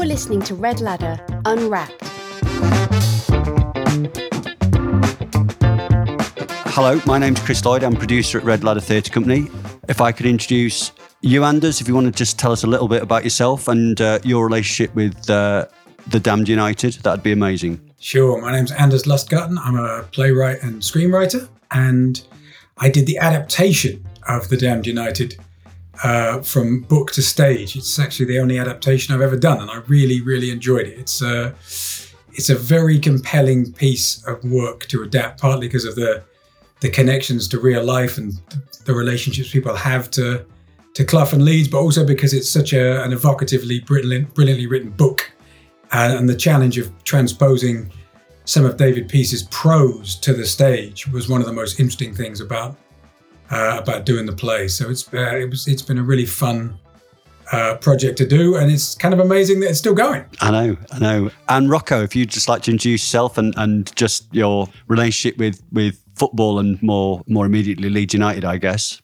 You're listening to Red Ladder Unwrapped. Hello, my name's Chris Lloyd. I'm producer at Red Ladder Theatre Company. If I could introduce you, Anders, if you want to just tell us a little bit about yourself and uh, your relationship with uh, the Damned United, that'd be amazing. Sure. My name's Anders Lustgarten. I'm a playwright and screenwriter, and I did the adaptation of The Damned United uh, from book to stage. It's actually the only adaptation I've ever done, and I really, really enjoyed it. It's a, uh, it's a very compelling piece of work to adapt, partly because of the the connections to real life and the relationships people have to to Clough and Leeds, but also because it's such a, an evocatively brilliant, brilliantly written book, and, and the challenge of transposing some of David Peace's prose to the stage was one of the most interesting things about uh, about doing the play. So it's uh, it was it's been a really fun uh, project to do, and it's kind of amazing that it's still going. I know, I know. And Rocco, if you'd just like to introduce yourself and, and just your relationship with with football and more more immediately Leeds United, I guess.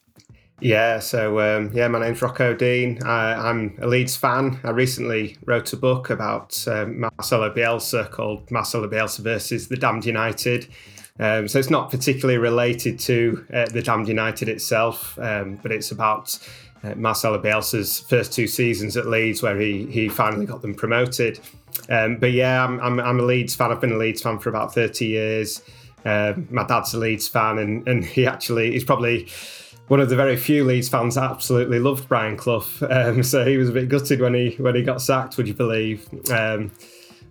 Yeah, so um, yeah, my name's Rocco Dean. I, am a Leeds fan. I recently wrote a book about um, Marcelo Bielsa called Marcelo Bielsa versus the Damned United. Um, so it's not particularly related to uh, the Damned United itself, um, but it's about uh, Marcelo Bielsa's first two seasons at Leeds, where he he finally got them promoted. Um, but yeah, I'm, I'm, I'm a Leeds fan. I've been a Leeds fan for about 30 years. Uh, my dad's a Leeds fan, and and he actually he's probably one of the very few Leeds fans that absolutely loved Brian Clough. Um, so he was a bit gutted when he when he got sacked. Would you believe? Um,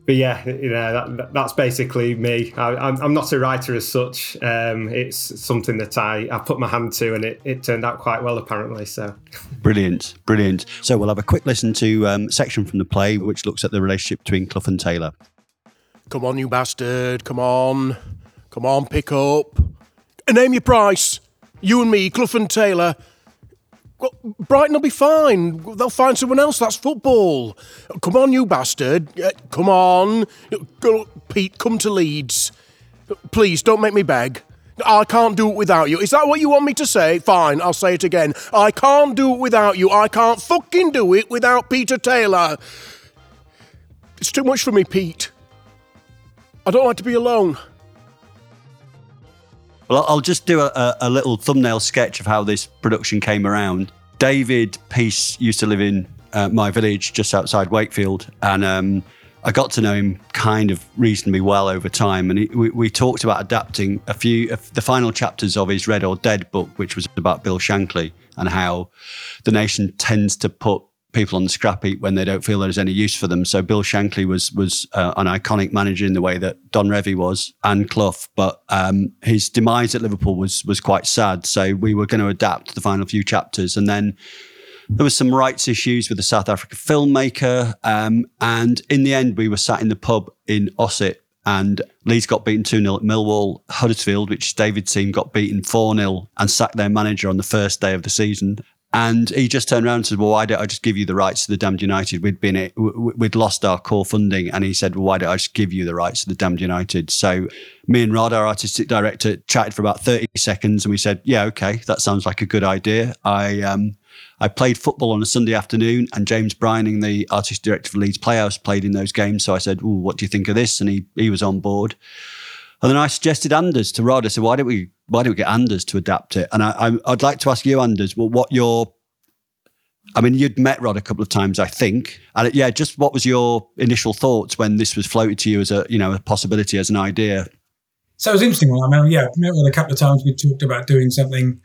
but yeah, you know that, that's basically me. I, am not a writer as such. Um, it's something that I, I put my hand to, and it, it turned out quite well apparently. So brilliant, brilliant. So we'll have a quick listen to um, section from the play which looks at the relationship between Clough and Taylor. Come on, you bastard! Come on, come on, pick up. Name your price you and me, Clough and Taylor. Well, Brighton will be fine. They'll find someone else. That's football. Come on, you bastard. Uh, come on. Pete, come to Leeds. Please, don't make me beg. I can't do it without you. Is that what you want me to say? Fine, I'll say it again. I can't do it without you. I can't fucking do it without Peter Taylor. It's too much for me, Pete. I don't like to be alone. Well, I'll just do a, a, little thumbnail sketch of how this production came around. David Peace used to live in uh, my village just outside Wakefield, and um, I got to know him kind of reasonably well over time. And he, we, we, talked about adapting a few of the final chapters of his Red or Dead book, which was about Bill Shankly and how the nation tends to put people on the scrap heap when they don't feel there's any use for them. So Bill Shankly was was uh, an iconic manager in the way that Don Revie was and Clough, but um, his demise at Liverpool was was quite sad. So we were going to adapt the final few chapters, and then there was some rights issues with the South Africa filmmaker, um, and in the end, we were sat in the pub in Ossett. And Leeds got beaten 2 0 at Millwall. Huddersfield, which David's team, got beaten 4 0 and sacked their manager on the first day of the season. And he just turned around and said, "Well, why don't I just give you the rights to the Damned United? We'd been it, we'd lost our core funding." And he said, "Well, why don't I just give you the rights to the Damned United?" So me and Rod, our artistic director, chatted for about thirty seconds, and we said, "Yeah, okay, that sounds like a good idea." I um, I played football on a Sunday afternoon, and James Brining, the artistic director for Leeds Playhouse, played in those games. So I said, "What do you think of this?" And he he was on board. And then I suggested Anders to Rod. I said, why don't we why don't we get Anders to adapt it? And I, would like to ask you, Anders, well, what your I mean, you'd met Rod a couple of times, I think. And yeah, just what was your initial thoughts when this was floated to you as a, you know, a possibility as an idea? So it was interesting. I mean, yeah, met Rod a couple of times. We talked about doing something.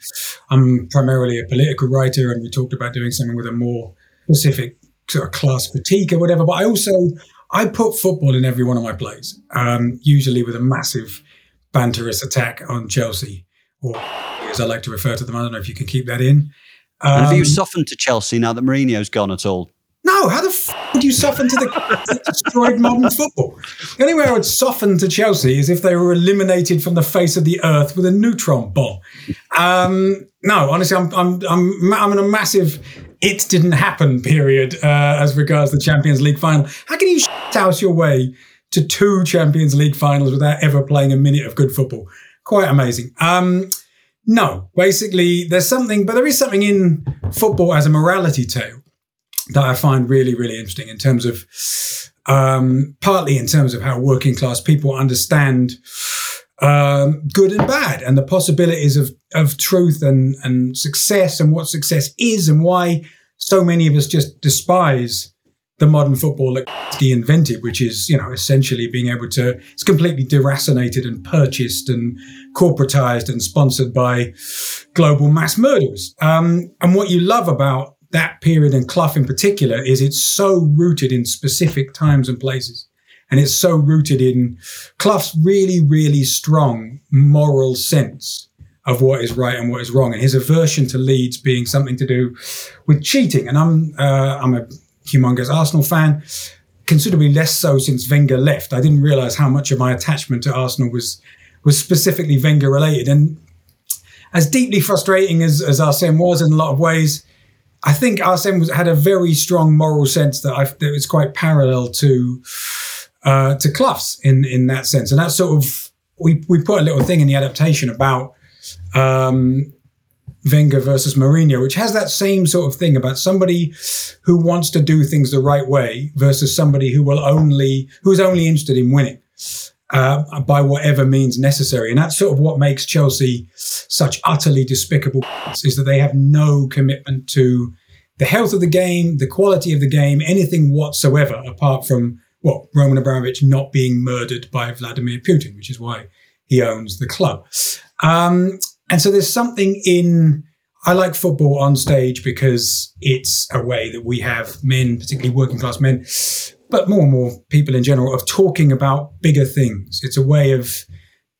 I'm primarily a political writer, and we talked about doing something with a more specific sort of class critique or whatever. But I also I put football in every one of my plays, um, usually with a massive banterous attack on Chelsea, or as I like to refer to them. I don't know if you can keep that in. Um, have you softened to Chelsea now that Mourinho's gone at all? No, how the f- would you soften to the destroyed modern football? The only way I would soften to Chelsea is if they were eliminated from the face of the earth with a neutron bomb. Um, no, honestly, I'm, I'm, I'm, I'm in a massive it didn't happen period uh, as regards the Champions League final. How can you house your way to two Champions League finals without ever playing a minute of good football? Quite amazing. Um, no, basically, there's something, but there is something in football as a morality tale that I find really, really interesting in terms of um, partly in terms of how working class people understand um, good and bad and the possibilities of, of truth and, and success and what success is and why so many of us just despise the modern football that he invented, which is, you know, essentially being able to, it's completely deracinated and purchased and corporatized and sponsored by global mass murderers. Um, and what you love about that period and Clough in particular is it's so rooted in specific times and places. And it's so rooted in Clough's really, really strong moral sense of what is right and what is wrong, and his aversion to Leeds being something to do with cheating. And I'm uh, I'm a humongous Arsenal fan, considerably less so since Wenger left. I didn't realise how much of my attachment to Arsenal was was specifically Wenger related. And as deeply frustrating as, as Arsene was in a lot of ways, I think Arsene was, had a very strong moral sense that, I, that was quite parallel to uh, to Clough's in in that sense, and that's sort of we we put a little thing in the adaptation about um, Wenger versus Mourinho, which has that same sort of thing about somebody who wants to do things the right way versus somebody who will only who is only interested in winning. Uh, by whatever means necessary. And that's sort of what makes Chelsea such utterly despicable is that they have no commitment to the health of the game, the quality of the game, anything whatsoever, apart from well, Roman Abramovich not being murdered by Vladimir Putin, which is why he owns the club. Um, and so there's something in, I like football on stage because it's a way that we have men, particularly working class men, but more and more people in general, of talking about bigger things. It's a way of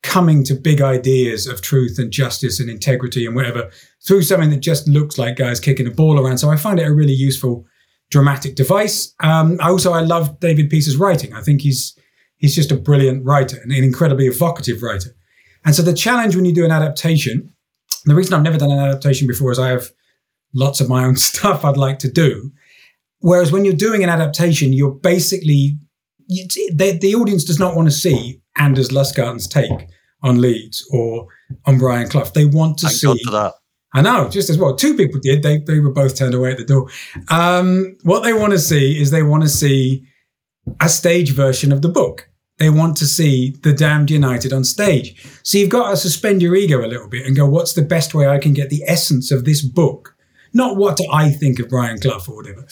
coming to big ideas of truth and justice and integrity and whatever through something that just looks like guys kicking a ball around. So I find it a really useful dramatic device. Um, also, I love David Peace's writing. I think he's he's just a brilliant writer and an incredibly evocative writer. And so the challenge when you do an adaptation, the reason I've never done an adaptation before is I have lots of my own stuff I'd like to do. Whereas when you're doing an adaptation, you're basically you, the, the audience does not want to see Anders Lustgarten's take on Leeds or on Brian Clough. They want to Thank see God for that. I know, just as well. Two people did. They they were both turned away at the door. Um, what they want to see is they want to see a stage version of the book. They want to see the damned United on stage. So you've got to suspend your ego a little bit and go, what's the best way I can get the essence of this book? Not what do I think of Brian Clough or whatever.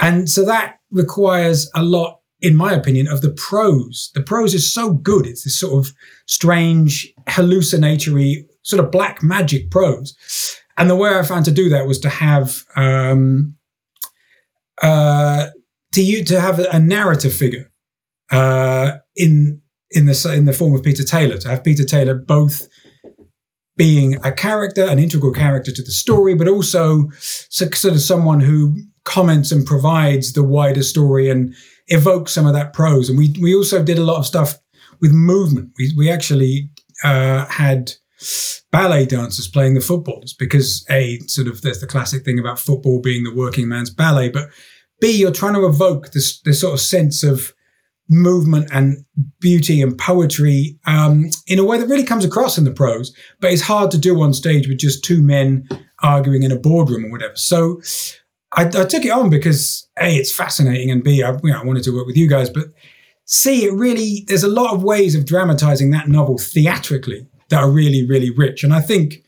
And so that requires a lot, in my opinion, of the prose. The prose is so good. It's this sort of strange, hallucinatory, sort of black magic prose. And the way I found to do that was to have um, uh, to you to have a narrative figure uh, in in the in the form of Peter Taylor. To have Peter Taylor both being a character, an integral character to the story, but also sort of someone who comments and provides the wider story and evokes some of that prose. And we we also did a lot of stuff with movement. We we actually uh, had ballet dancers playing the footballs because a sort of there's the classic thing about football being the working man's ballet, but b you're trying to evoke this this sort of sense of movement and beauty and poetry um, in a way that really comes across in the prose, but it's hard to do on stage with just two men arguing in a boardroom or whatever. So I, I took it on because a it's fascinating and b I, you know, I wanted to work with you guys, but c it really there's a lot of ways of dramatizing that novel theatrically that are really, really rich. And I think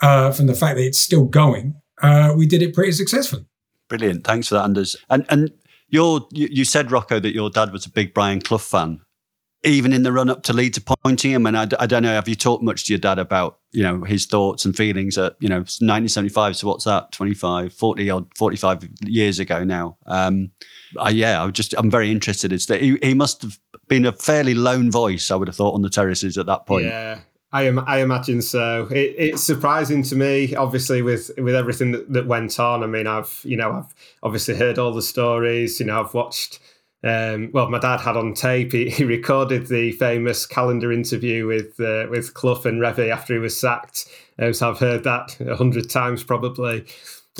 uh, from the fact that it's still going, uh, we did it pretty successfully. Brilliant. Thanks for that, Anders. And and your you, you said Rocco that your dad was a big Brian Clough fan. Even in the run up to Leeds appointing him, and I, I don't know, have you talked much to your dad about you know his thoughts and feelings at you know 1975? So what's that? 25, 40 odd, 45 years ago now. Um, I, yeah, I'm just I'm very interested. It's that he, he must have been a fairly lone voice. I would have thought on the terraces at that point. Yeah, I am. I imagine so. It, it's surprising to me, obviously, with with everything that, that went on. I mean, I've you know I've obviously heard all the stories. You know, I've watched. Um, well, my dad had on tape. He, he recorded the famous Calendar interview with uh, with Clough and Revie after he was sacked. Um, so I've heard that a hundred times probably.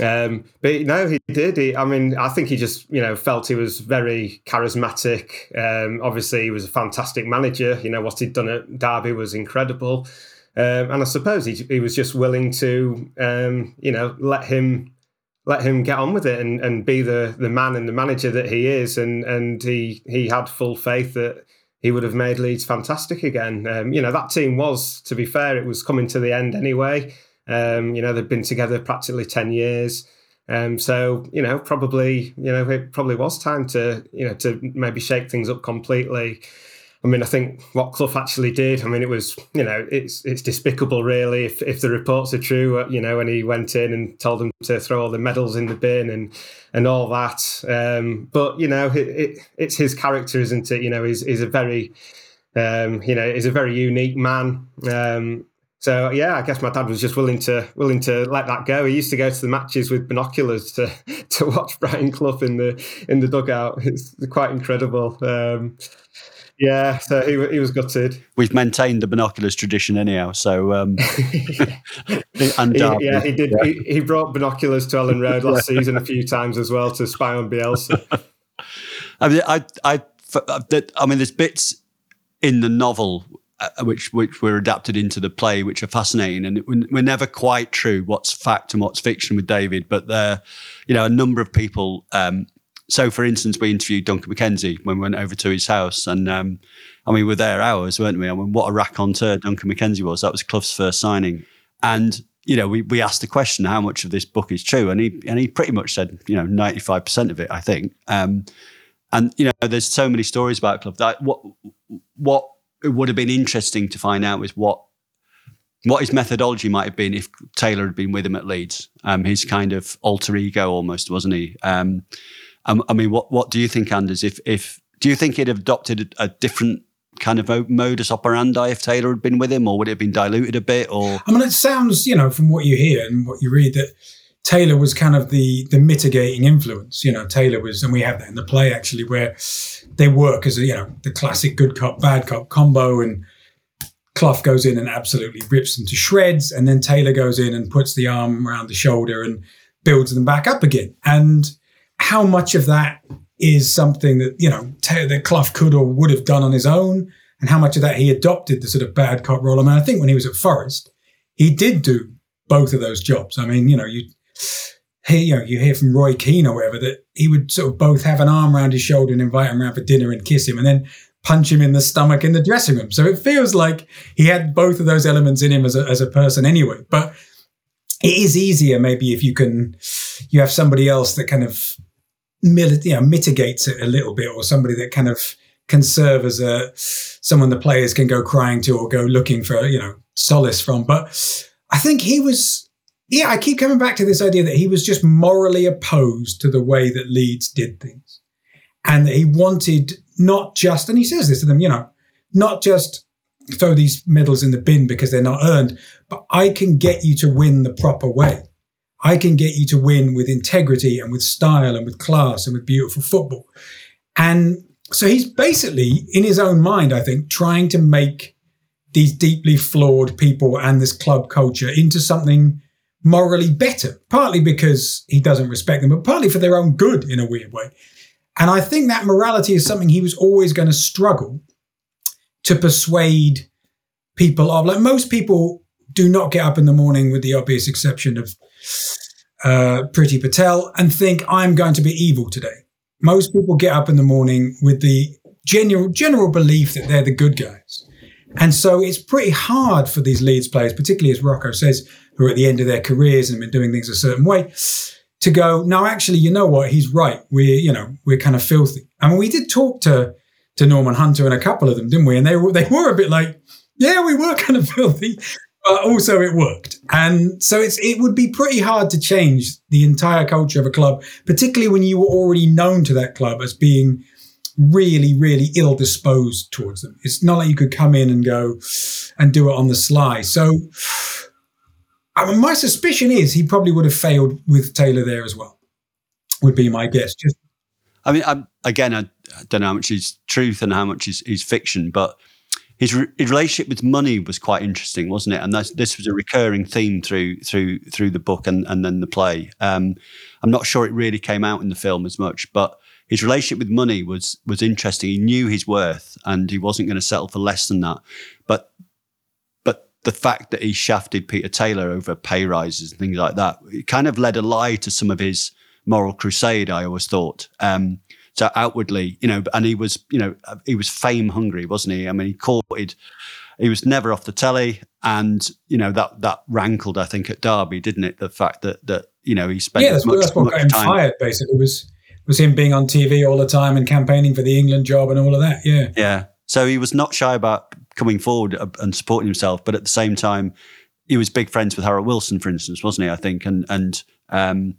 Um, but no, he did. He, I mean, I think he just, you know, felt he was very charismatic. Um, obviously, he was a fantastic manager. You know, what he'd done at Derby was incredible. Um, and I suppose he, he was just willing to, um, you know, let him let him get on with it and, and be the the man and the manager that he is. And and he he had full faith that he would have made Leeds fantastic again. Um, you know that team was, to be fair, it was coming to the end anyway. Um, you know they've been together practically ten years. Um, so you know, probably you know it probably was time to you know to maybe shake things up completely. I mean, I think what Clough actually did. I mean, it was you know it's it's despicable really if if the reports are true. Uh, you know, when he went in and told them to throw all the medals in the bin and and all that. Um, but you know, it, it, it's his character, isn't it? You know, he's he's a very um, you know, he's a very unique man. Um, so yeah, I guess my dad was just willing to willing to let that go. He used to go to the matches with binoculars to to watch Brian Clough in the in the dugout. It's quite incredible. Um, yeah, so he, he was gutted. We've maintained the binoculars tradition anyhow. So um, he, yeah, he did. Yeah. He, he, brought binoculars to Elland Road last season a few times as well to spy on Bielsa. I mean, I I I mean, there's bits in the novel uh, which which were adapted into the play, which are fascinating, and we're never quite true what's fact and what's fiction with David. But there, you know, a number of people. Um, so, for instance, we interviewed Duncan McKenzie when we went over to his house, and um, I mean, we were there hours, weren't we? I mean, what a raconteur Duncan McKenzie was. That was Clough's first signing, and you know, we we asked the question, how much of this book is true, and he and he pretty much said, you know, ninety five percent of it, I think. Um, and you know, there's so many stories about Clough that what what it would have been interesting to find out is what what his methodology might have been if Taylor had been with him at Leeds. Um, his kind of alter ego, almost, wasn't he? Um, um, I mean, what what do you think, Anders? If if do you think he'd have adopted a, a different kind of modus operandi if Taylor had been with him, or would it have been diluted a bit? Or I mean, it sounds, you know, from what you hear and what you read, that Taylor was kind of the the mitigating influence. You know, Taylor was, and we have that in the play actually, where they work as a you know the classic good cop bad cop combo, and Clough goes in and absolutely rips them to shreds, and then Taylor goes in and puts the arm around the shoulder and builds them back up again. And how much of that is something that you know that Clough could or would have done on his own, and how much of that he adopted the sort of bad cop role. I mean, I think when he was at Forest, he did do both of those jobs. I mean, you know, you hear, you know, you hear from Roy Keane or whatever that he would sort of both have an arm around his shoulder and invite him around for dinner and kiss him, and then punch him in the stomach in the dressing room. So it feels like he had both of those elements in him as a, as a person anyway. But it is easier maybe if you can, you have somebody else that kind of you know, mitigates it a little bit, or somebody that kind of can serve as a someone the players can go crying to or go looking for you know solace from. But I think he was yeah, I keep coming back to this idea that he was just morally opposed to the way that Leeds did things. And that he wanted not just, and he says this to them, you know, not just throw these medals in the bin because they're not earned, but I can get you to win the proper way. I can get you to win with integrity and with style and with class and with beautiful football. And so he's basically, in his own mind, I think, trying to make these deeply flawed people and this club culture into something morally better, partly because he doesn't respect them, but partly for their own good in a weird way. And I think that morality is something he was always going to struggle to persuade people of. Like most people do not get up in the morning, with the obvious exception of uh, Priti Patel, and think, I'm going to be evil today. Most people get up in the morning with the general, general belief that they're the good guys. And so it's pretty hard for these Leeds players, particularly as Rocco says, who are at the end of their careers and been doing things a certain way, to go, no, actually, you know what? He's right. We're, you know, we're kind of filthy. I mean, we did talk to to Norman Hunter and a couple of them, didn't we? And they were they were a bit like, yeah, we were kind of filthy, but also it worked. And so it's it would be pretty hard to change the entire culture of a club, particularly when you were already known to that club as being really, really ill disposed towards them. It's not like you could come in and go and do it on the sly. So I mean, my suspicion is he probably would have failed with Taylor there as well. Would be my guess. Just, I mean, I'm, again, I, I, don't know how much is truth and how much is, is fiction, but his, re- his, relationship with money was quite interesting, wasn't it? And this was a recurring theme through through through the book and, and then the play. Um, I'm not sure it really came out in the film as much, but his relationship with money was was interesting. He knew his worth, and he wasn't going to settle for less than that. The fact that he shafted Peter Taylor over pay rises and things like that, it kind of led a lie to some of his moral crusade. I always thought. Um, so outwardly, you know, and he was, you know, he was fame hungry, wasn't he? I mean, he courted. He was never off the telly, and you know that that rankled, I think, at Derby, didn't it? The fact that that you know he spent yeah, that's, much, what, that's what got him time. fired. Basically, was was him being on TV all the time and campaigning for the England job and all of that. Yeah, Yeah. So he was not shy about coming forward and supporting himself, but at the same time, he was big friends with Harold Wilson, for instance, wasn't he? I think, and and um,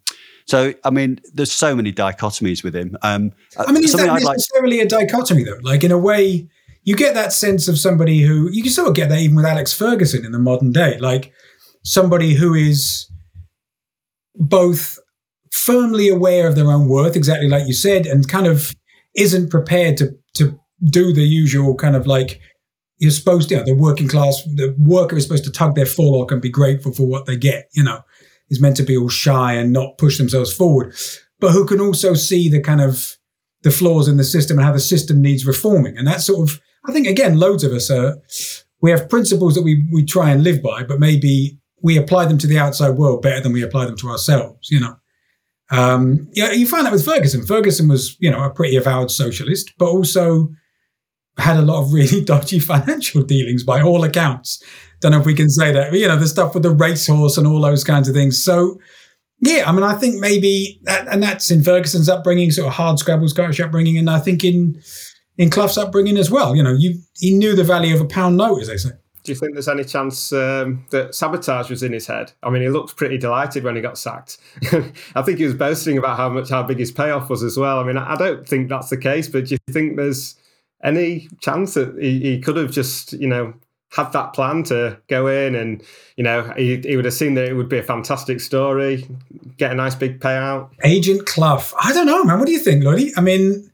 so I mean, there's so many dichotomies with him. Um, I mean, is that I'd like- necessarily a dichotomy though? Like in a way, you get that sense of somebody who you can sort of get that even with Alex Ferguson in the modern day, like somebody who is both firmly aware of their own worth, exactly like you said, and kind of isn't prepared to to do the usual kind of like you're supposed to, you know, the working class, the worker is supposed to tug their forelock and be grateful for what they get, you know, is meant to be all shy and not push themselves forward, but who can also see the kind of the flaws in the system and how the system needs reforming. And that sort of, I think, again, loads of us are, we have principles that we, we try and live by, but maybe we apply them to the outside world better than we apply them to ourselves, you know. Um, yeah, you find that with Ferguson. Ferguson was, you know, a pretty avowed socialist, but also had a lot of really dodgy financial dealings by all accounts. Don't know if we can say that, you know, the stuff with the racehorse and all those kinds of things. So, yeah, I mean, I think maybe, that, and that's in Ferguson's upbringing, sort of hard scrabble Scottish upbringing, and I think in in Clough's upbringing as well. You know, you he knew the value of a pound note, as they say. Do you think there's any chance um, that sabotage was in his head? I mean, he looked pretty delighted when he got sacked. I think he was boasting about how much how big his payoff was as well. I mean, I don't think that's the case, but do you think there's any chance that he, he could have just, you know, had that plan to go in and, you know, he, he would have seen that it would be a fantastic story, get a nice big payout? Agent Clough. I don't know, man. What do you think, Lottie? I mean,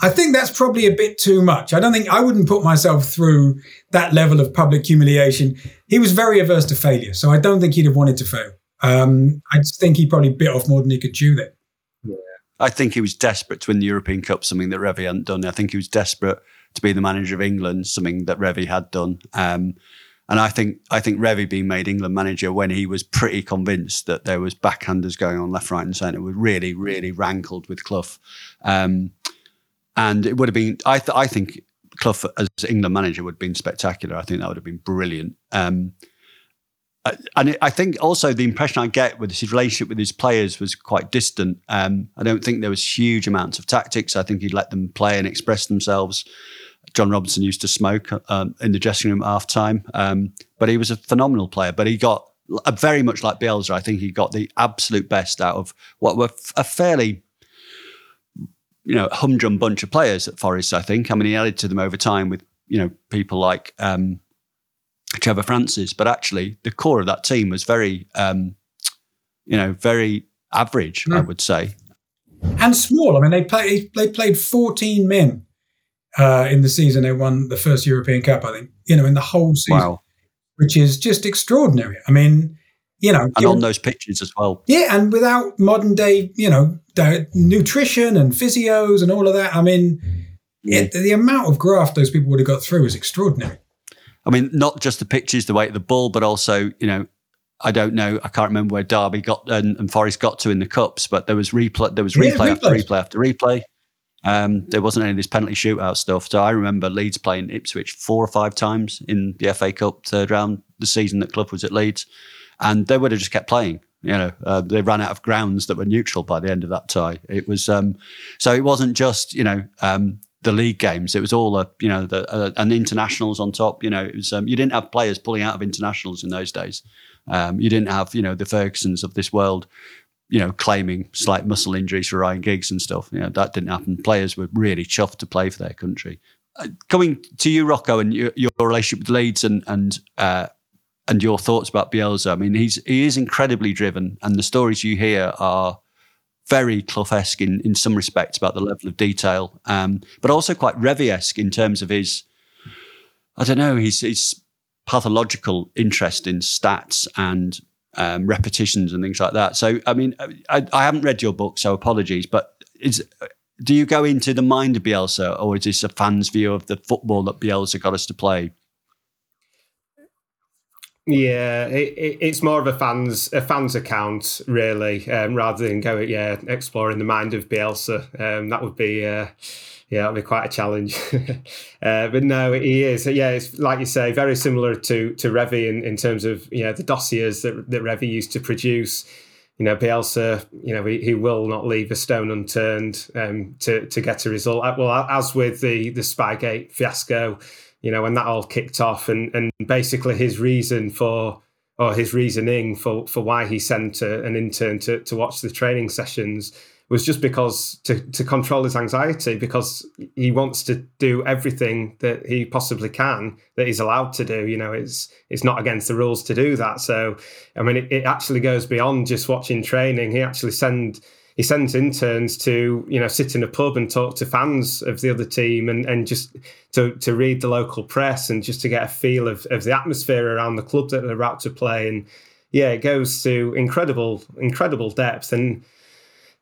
I think that's probably a bit too much. I don't think I wouldn't put myself through that level of public humiliation. He was very averse to failure, so I don't think he'd have wanted to fail. Um, I just think he probably bit off more than he could chew there. I think he was desperate to win the European Cup, something that Revie hadn't done. I think he was desperate to be the manager of England, something that Revie had done. Um, and I think I think Revie being made England manager when he was pretty convinced that there was backhanders going on left, right, and centre was really, really rankled with Clough. Um, and it would have been, I, th- I think Clough as England manager would have been spectacular. I think that would have been brilliant. Um, uh, and I think also the impression I get with his relationship with his players was quite distant. Um, I don't think there was huge amounts of tactics. I think he'd let them play and express themselves. John Robertson used to smoke um, in the dressing room at half time, um, but he was a phenomenal player. But he got uh, very much like Bielsa. I think he got the absolute best out of what were f- a fairly you know, humdrum bunch of players at Forest, I think. I mean, he added to them over time with, you know, people like um, Trevor Francis, but actually the core of that team was very, um, you know, very average, I would say. And small. I mean, they played they played 14 men uh, in the season they won the first European Cup. I think you know in the whole season, Wow. which is just extraordinary. I mean, you know, And on those pitches as well. Yeah, and without modern day, you know, nutrition and physios and all of that, I mean, it, the amount of graft those people would have got through is extraordinary. I mean, not just the pitches, the weight of the ball, but also, you know, I don't know. I can't remember where Derby got and, and Forest got to in the cups, but there was replay. There was Yeah, replay after replay after replay. Um, there wasn't any of this penalty shootout stuff. So I remember Leeds playing Ipswich four or five times in the FA Cup third round the season that Clough was at Leeds, and they would have just kept playing. You know, uh, they ran out of grounds that were neutral by the end of that tie. It was um, so it wasn't just you know um, the league games. It was all a you know the uh, and internationals on top. You know, it was um, you didn't have players pulling out of internationals in those days. Um, you didn't have you know the Fergusons of this world, you know, claiming slight muscle injuries for Ryan Giggs and stuff. You know, that didn't happen. Players were really chuffed to play for their country. Uh, coming to you, Rocco, and your, your relationship with Leeds and and uh, and your thoughts about Bielsa. I mean, he's he is incredibly driven, and the stories you hear are very Clough-esque in, in some respects about the level of detail, um, but also quite Revie-esque in terms of his, I don't know, his, his pathological interest in stats and um, repetitions and things like that. So, I mean, I, I haven't read your book, so apologies, but is do you go into the mind of Bielsa, or is this a fan's view of the football that Bielsa got us to play? Yeah, it, it, it's more of a fans a fans account really, um, rather than go yeah exploring the mind of Bielsa. Um, that would be uh, yeah, that'd be quite a challenge. uh, but no, he is. Yeah, it's like you say, very similar to to Revie in, in terms of you know the dossiers that that Revie used to produce. You know, Bielsa, you know, he, he will not leave a stone unturned um, to to get a result. Uh, well, as with the the Spygate fiasco, you know, when that all kicked off, and and basically his reason for or his reasoning for for why he sent a, an intern to to watch the training sessions was just because to, to control his anxiety because he wants to do everything that he possibly can that he's allowed to do you know it's it's not against the rules to do that. So i mean it, it actually goes beyond just watching training. He actually send he sends interns to you know sit in a pub and talk to fans of the other team and, and just to, to read the local press and just to get a feel of, of the atmosphere around the club that they're about to play. And yeah it goes to incredible incredible depth. And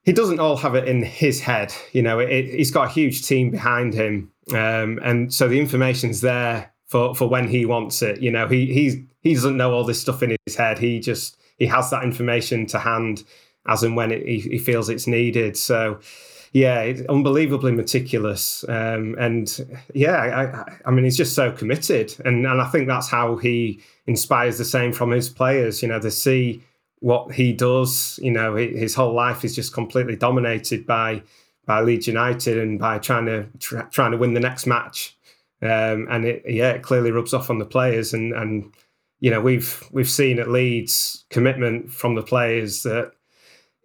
he doesn't all have it in his head. You know it, he's got a huge team behind him. Um, and so the information's there for for when he wants it. You know he he's he doesn't know all this stuff in his head. He just he has that information to hand as and when it, he, feels it's needed. So, yeah, it's unbelievably meticulous. Um, and yeah, I, I, mean, he's just so committed. And, and I think that's how he inspires the same from his players. You know, they see what he does. You know, his whole life is just completely dominated by by Leeds United and by trying to tra- trying to win the next match. Um, and it, yeah, it clearly rubs off on the players. And and you know, we've we've seen at Leeds commitment from the players that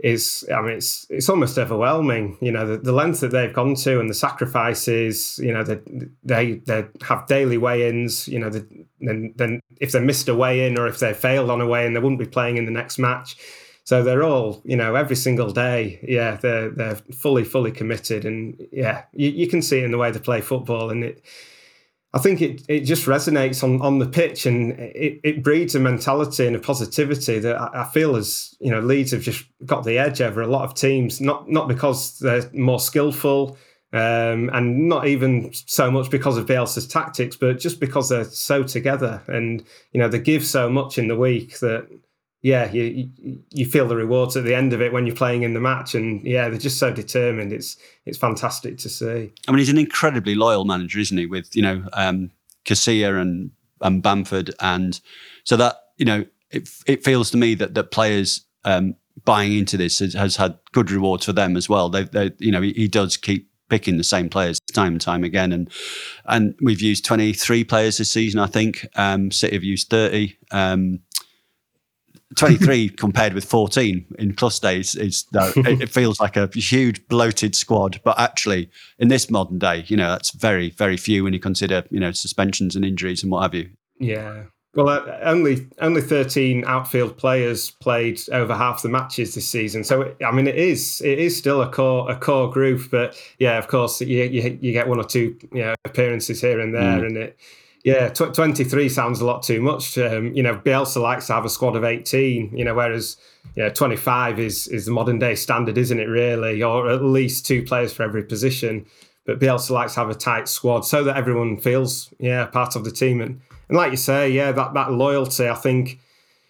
is I mean it's it's almost overwhelming. You know the, the length that they've gone to and the sacrifices. You know that they they have daily weigh-ins. You know the, then then if they missed a weigh-in or if they failed on a weigh-in, they wouldn't be playing in the next match. So they're all you know every single day. Yeah, they're they're fully fully committed, and yeah, you, you can see in the way they play football, and it I think it, it just resonates on, on the pitch and it, it breeds a mentality and a positivity that I, I feel as you know Leeds have just got the edge over a lot of teams. Not not because they're more skillful um, and not even so much because of Bielsa's tactics, but just because they're so together and you know they give so much in the week that yeah, you you feel the rewards at the end of it when you're playing in the match, and yeah, they're just so determined. It's it's fantastic to see. I mean, he's an incredibly loyal manager, isn't he? With you know um, Casilla and and Bamford, and so that you know it it feels to me that that players um, buying into this has, has, had good rewards for them as well. They they you know he, he does keep picking the same players time and time again. And and we've used 23 players this season, I think. Um, City have used 30. Um, 23 compared with 14 in Clough's days is no, it, it, feels like a huge bloated squad. But actually in this modern day you know that's very very few when you consider you know suspensions and injuries and what have you. Yeah. Well uh, only only 13 outfield players played over half the matches this season. So i mean it is it is still a core a core group but yeah of course you you, you get one or two you know, appearances here and there mm. and it yeah, tw- 23 sounds a lot too much. Um, you know, Bielsa likes to have a squad of 18, you know, whereas yeah, 25 is is the modern day standard, isn't it, really? Or at least two players for every position. But Bielsa likes to have a tight squad so that everyone feels, yeah, part of the team. And, and like you say, yeah, that, that loyalty, I think,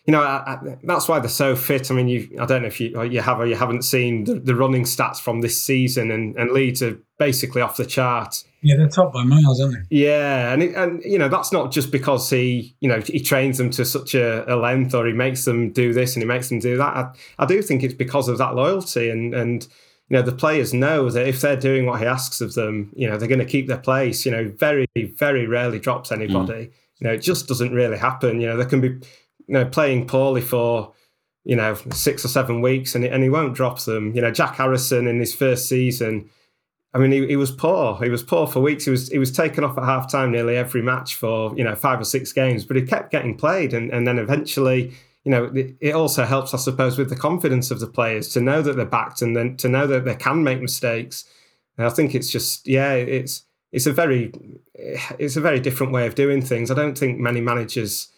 you know, I, I, that's why they're so fit. I mean, you, I don't know if you you have or you haven't seen the, the running stats from this season, and, and Leeds are basically off the chart. Yeah, they're top by miles, aren't they? Yeah, and it, and you know that's not just because he you know he trains them to such a, a, length or he makes them do this and he makes them do that. I, I do think it's because of that loyalty and and you know the players know that if they're doing what he asks of them, you know they're going to keep their place. You know, very very rarely drops anybody. Mm. You know, it just doesn't really happen. You know, there can be you know playing poorly for you know six or seven weeks and and he won't drop them. You know, Jack Harrison in his first season I mean, he, he was poor. He was poor for weeks. He was he was taken off at half time nearly every match for you know five or six games, but he kept getting played, and, and then eventually, you know, it, it also helps, I suppose, with the confidence of the players to know that they're backed and then to know that they can make mistakes. And I think it's just yeah, it's it's a very it's a very different way of doing things. I don't think many managers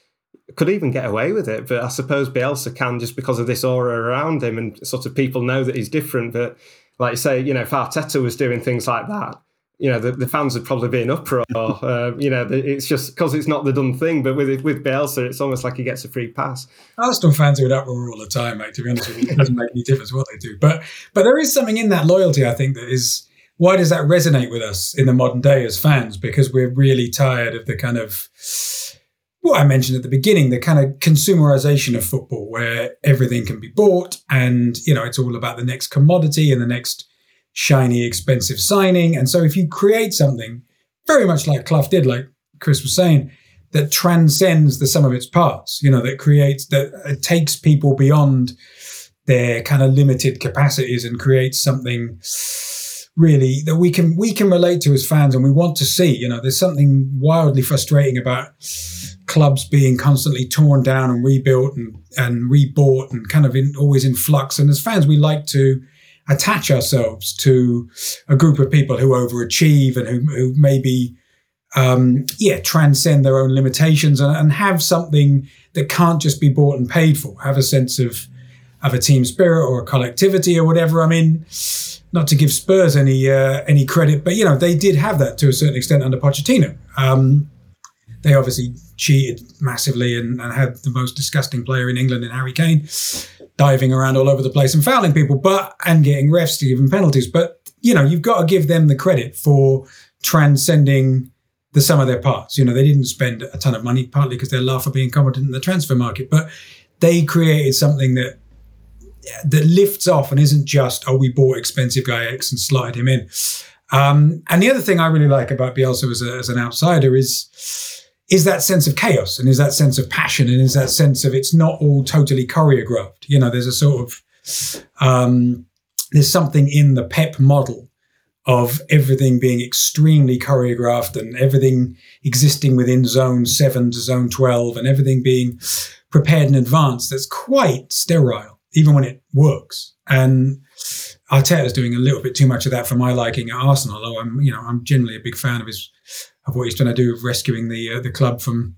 could even get away with it, but I suppose Bielsa can just because of this aura around him and sort of people know that he's different, but like you say, you know, if Arteta was doing things like that, you know, the, the fans would probably be in uproar. uh, you know, it's just because it's not the done thing. But with with Bielsa, it's almost like he gets a free pass. Arsenal fans are in uproar all the time, mate. To be honest with you, it doesn't make any difference what they do. But but there is something in that loyalty, I think, that is why does that resonate with us in the modern day as fans? Because we're really tired of the kind of what I mentioned at the beginning, the kind of consumerization of football, where everything can be bought, and you know, it's all about the next commodity and the next shiny, expensive signing. And so if you create something very much like Clough did, like Chris was saying, that transcends the sum of its parts, you know, that creates, that uh, takes people beyond their kind of limited capacities and creates something really that we can we can relate to as fans and we want to see you know there's something wildly frustrating about clubs being constantly torn down and rebuilt and and rebought and kind of in, always in flux. And as fans we like to attach ourselves to a group of people who overachieve and who, who maybe um, yeah transcend their own limitations and, and, have something that can't just be bought and paid for. Have a sense of of a team spirit or a collectivity or whatever. I mean not to give spurs any uh, any credit but you know they did have that to a certain extent under pochettino. Um, they obviously cheated massively and, and, had the most disgusting player in England in Harry Kane diving around all over the place and fouling people, but and getting refs to give him penalties. But you know, you've got to give them the credit for transcending the sum of their parts. You know, they didn't spend a ton of money, partly because they're laughably incompetent in the transfer market, but they created something that that lifts off and isn't just oh we bought expensive guy X and slotted him in. Um, and the other thing I really like about Bielsa as, a, as an outsider is is that sense of chaos and is that sense of passion and is that sense of it's not all totally choreographed. You know, there's a sort of um, there's something in the Pep model of everything being extremely choreographed and everything existing within zone seven to zone 12 and everything being prepared in advance that's quite sterile, even when it works. And Arteta's doing a little bit too much of that for my liking at Arsenal, although I'm, you know, I'm generally a big fan of his of what he's trying to do of rescuing the uh, the club from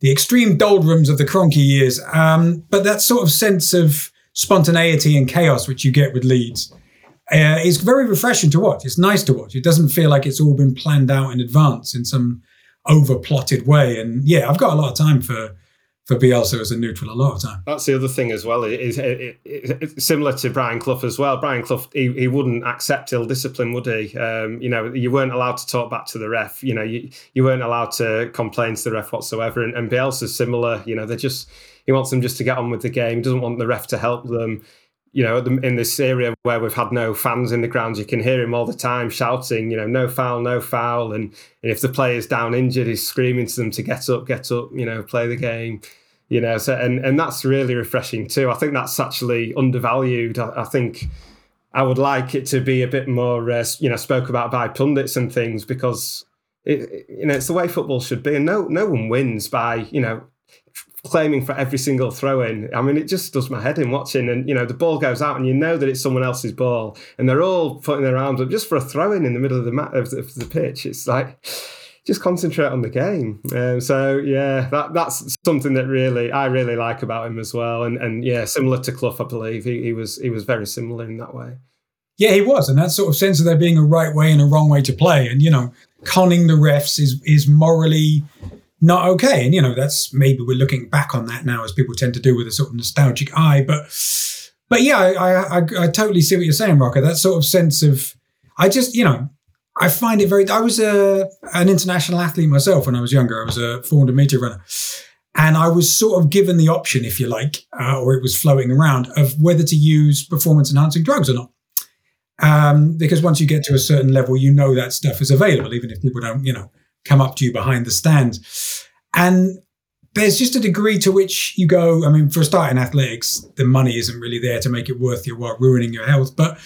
the extreme doldrums of the Kroenke years. Um, but that sort of sense of spontaneity and chaos which you get with Leeds uh, is very refreshing to watch. It's nice to watch. It doesn't feel like it's all been planned out in advance in some over plotted way. And yeah, I've got a lot of time for for Bielsa as a neutral a lot of time. That's the other thing as well. Is it, it, similar to Brian Clough as well. Brian Clough, he, he wouldn't accept ill discipline, would he? Um, you know, you weren't allowed to talk back to the ref. You know, you, you weren't allowed to complain to the ref whatsoever. And, and Bielsa's similar. You know, they're just he wants them just to get on with the game. He doesn't want the ref to help them. You know, in this area where we've had no fans in the grounds, you can hear him all the time shouting, you know, no foul, no foul. And, and if the player's down injured, he's screaming to them to get up, get up, you know, play the game you know so and and that's really refreshing too i think that's actually undervalued i, I think i would like it to be a bit more uh, you know spoke about by pundits and things because it, you know it's the way football should be and no no one wins by you know claiming for every single throw in i mean it just does my head in watching and you know the ball goes out and you know that it's someone else's ball and they're all putting their arms up just for a throw in in the middle of the mat of the, of the pitch it's like just concentrate on the game. Um, so yeah, that that's something that really I really like about him as well. And and yeah, similar to Clough, I believe he, he was he was very similar in that way. Yeah, he was, and that sort of sense of there being a right way and a wrong way to play, and you know, conning the refs is is morally not okay. And you know, that's maybe we're looking back on that now as people tend to do with a sort of nostalgic eye. But but yeah, I I, I, totally see what you're saying, Rocco. That sort of sense of I just you know I find it very. I was a an international athlete myself when I was younger. I was a 400 meter runner, and I was sort of given the option, if you like, uh, or it was floating around, of whether to use performance enhancing drugs or not. Um, because once you get to a certain level, you know that stuff is available, even if people don't, you know, come up to you behind the stands. And there's just a degree to which you go. I mean, for a start in athletics, the money isn't really there to make it worth your while ruining your health, but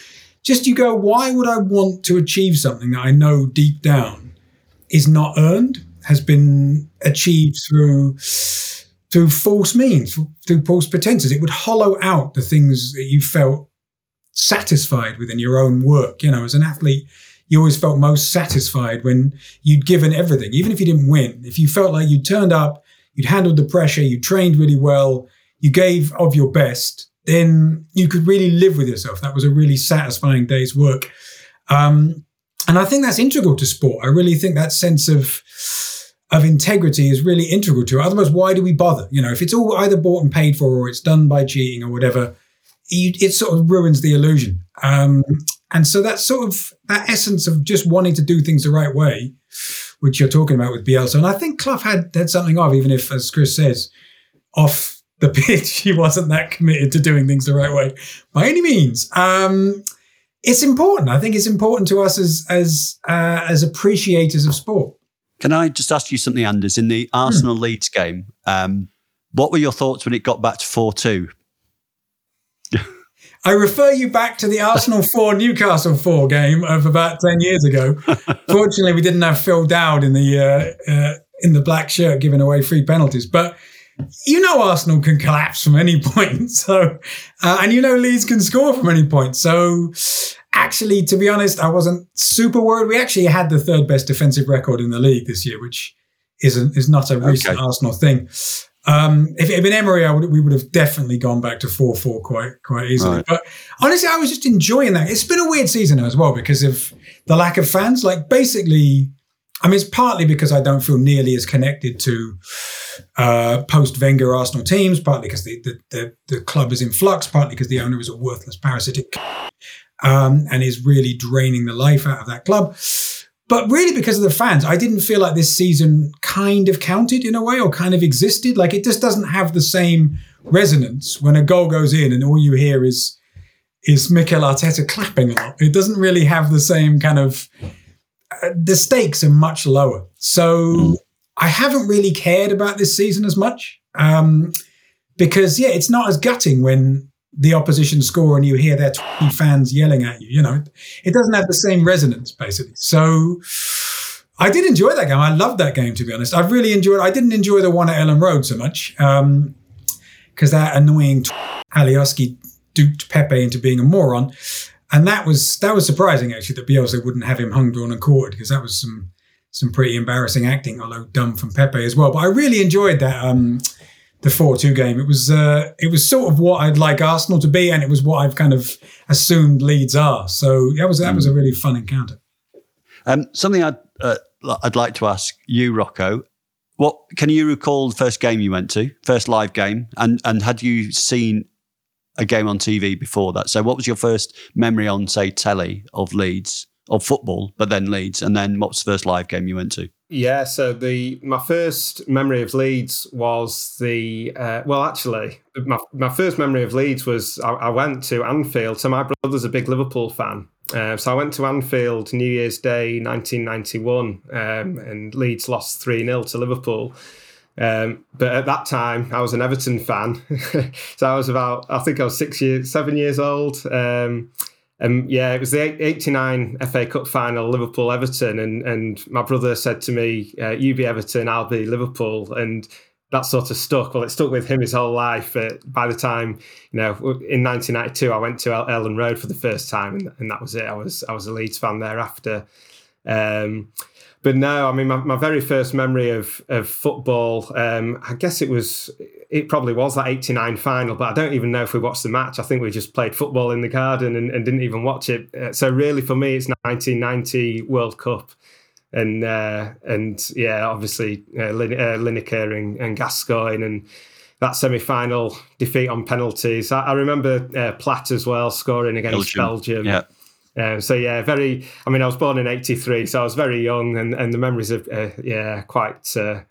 just you go, why would I want to achieve something that I know deep down is not earned, has been achieved through through false means, through false pretenses? It would hollow out the things that you felt satisfied with in your own work. You know, as an athlete, you always felt most satisfied when you'd given everything, even if you didn't win. If you felt like you turned up, you'd handled the pressure, you trained really well, you gave of your best, then you could really live with yourself. That was a really satisfying day's work. Um, and I think that's integral to sport. I really think that sense of of integrity is really integral to it. Otherwise, why do we bother? You know, if it's all either bought and paid for or it's done by cheating or whatever, it sort of ruins the illusion. Um, and so that sort of that essence of just wanting to do things the right way, which you're talking about with Bielsa, and I think Clough had had something of, even if, as Chris says, off the pitch, he wasn't that committed to doing things the right way by any means. Um, it's important. I think it's important to us as as uh, as appreciators of sport. Can I just ask you something, Anders? In the Arsenal Leeds game, um, what were your thoughts when it got back to four two? I refer you back to the Arsenal 4 Newcastle 4 game of about 10 years ago. Fortunately, we didn't have Phil Dowd in the uh, uh, in the black shirt giving away free penalties, but you know Arsenal can collapse from any point. So, uh, and you know Leeds can score from any point. So, actually, to be honest, I wasn't super worried. We actually had the third best defensive record in the league this year, which isn't is not a recent Okay. Arsenal thing. Um, if it had been Emery, I would, we would have definitely gone back to four four quite quite easily. Right. But honestly, I was just enjoying that. It's been a weird season as well because of the lack of fans. Like basically, I mean, it's partly because I don't feel nearly as connected to uh, post Wenger Arsenal teams, partly because the, the, the, the club is in flux, partly because the owner is a worthless parasitic um, and is really draining the life out of that club. But really, because of the fans, I didn't feel like this season kind of counted in a way or kind of existed. Like it just doesn't have the same resonance when a goal goes in and all you hear is is Mikel Arteta clapping a lot. It doesn't really have the same kind of. Uh, the stakes are much lower, so I haven't really cared about this season as much um, because yeah, it's not as gutting when the opposition score and you hear their 20 fans yelling at you. You know, it doesn't have the same resonance basically. So I did enjoy that game. I loved that game to be honest. I really enjoyed. I didn't enjoy the one at Elland Road so much because that annoying Alioski duped Pepe into being a moron, and that was that was surprising actually that Bielsa wouldn't have him hung, drawn, and quartered because that was some some pretty embarrassing acting, although dumb from Pepe as well. But I really enjoyed that. Um, the four-two game. It was uh, it was sort of what I'd like Arsenal to be, and it was what I've kind of assumed Leeds are. So that was that was a really fun encounter. Um, something I'd uh, I'd like to ask you, Rocco. What can you recall the first game you went to, first live game, and and had you seen a game on TV before that? So, what was your first memory on, say, telly of Leeds of football, but then Leeds, and then what was the first live game you went to? Yeah, so the my first memory of Leeds was the uh, well, actually, my my first memory of Leeds was I, I went to Anfield. So my brother's a big Liverpool fan, uh, so I went to Anfield New Year's Day, 1991, um, and Leeds lost three 0 to Liverpool. Um, but at that time, I was an Everton fan, so I was about I think I was six years, seven years old. Um, and yeah, it was the 89 FA Cup final, Liverpool Everton. And, and my brother said to me, uh, You be Everton, I'll be Liverpool. And that sort of stuck. Well, it stuck with him his whole life. Uh, by the time, you know, in 1992, I went to El- Elland Road for the first time, and, and that was it. I was I was a Leeds fan thereafter. Um, but no, I mean, my, my very first memory of of football, um, I guess it was, it probably was that '89 final, but I don't even know if we watched the match. I think we just played football in the garden and, and didn't even watch it. Uh, so really, for me, it's 1990 World Cup, and uh, and yeah, obviously uh, Lin- uh, Lineker and, and Gascoigne and that semi-final defeat on penalties. I, I remember uh, Platt as well scoring against Belgium. Yeah. Um, so yeah, very. I mean, I was born in '83, so I was very young, and, and the memories of uh, yeah, quite uh,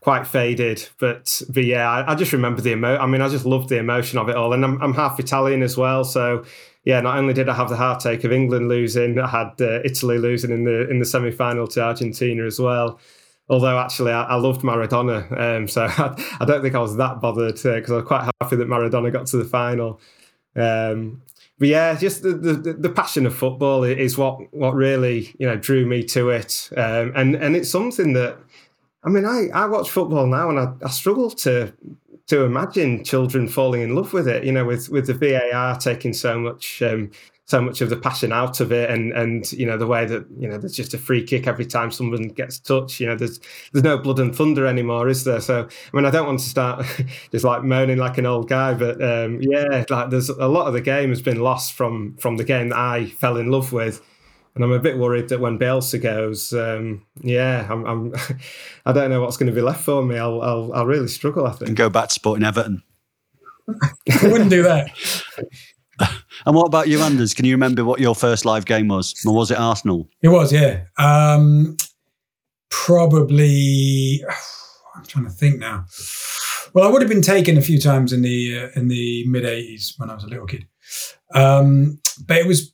quite faded. But but yeah, I, I just remember the emo. I mean, I just loved the emotion of it all, and I'm I'm half Italian as well, so yeah. Not only did I have the heartache of England losing, I had uh, Italy losing in the in the semi final to Argentina as well. Although actually, I, I loved Maradona, um, so I, I, don't think I was that bothered because I was quite happy that Maradona got to the final. Um, but yeah, just the, the, the passion of football is what what really you know drew me to it, um, and and it's something that I mean I, I watch football now and I, I struggle to to imagine children falling in love with it. You know, with with the VAR taking so much um, so much of the passion out of it, and and you know the way that you know there's just a free kick every time someone gets touched. You know, there's there's no blood and thunder anymore, is there? So I mean, I don't want to start just like moaning like an old guy, but um, yeah, like there's a lot of the game has been lost from from the game that I fell in love with. and I'm a bit worried that when Bielsa goes, um, yeah, I'm, I'm I don't know what's going to be left for me. I'll, I'll, I'll really struggle. I And think. go back to supporting Everton. I wouldn't do that. And what about you, Anders? Can you remember what your first live game was? Or was it Arsenal? It was, yeah. Um, probably. I'm trying to think now. Well, I would have been taken a few times in the uh, in the mid '80s when I was a little kid, um, but it was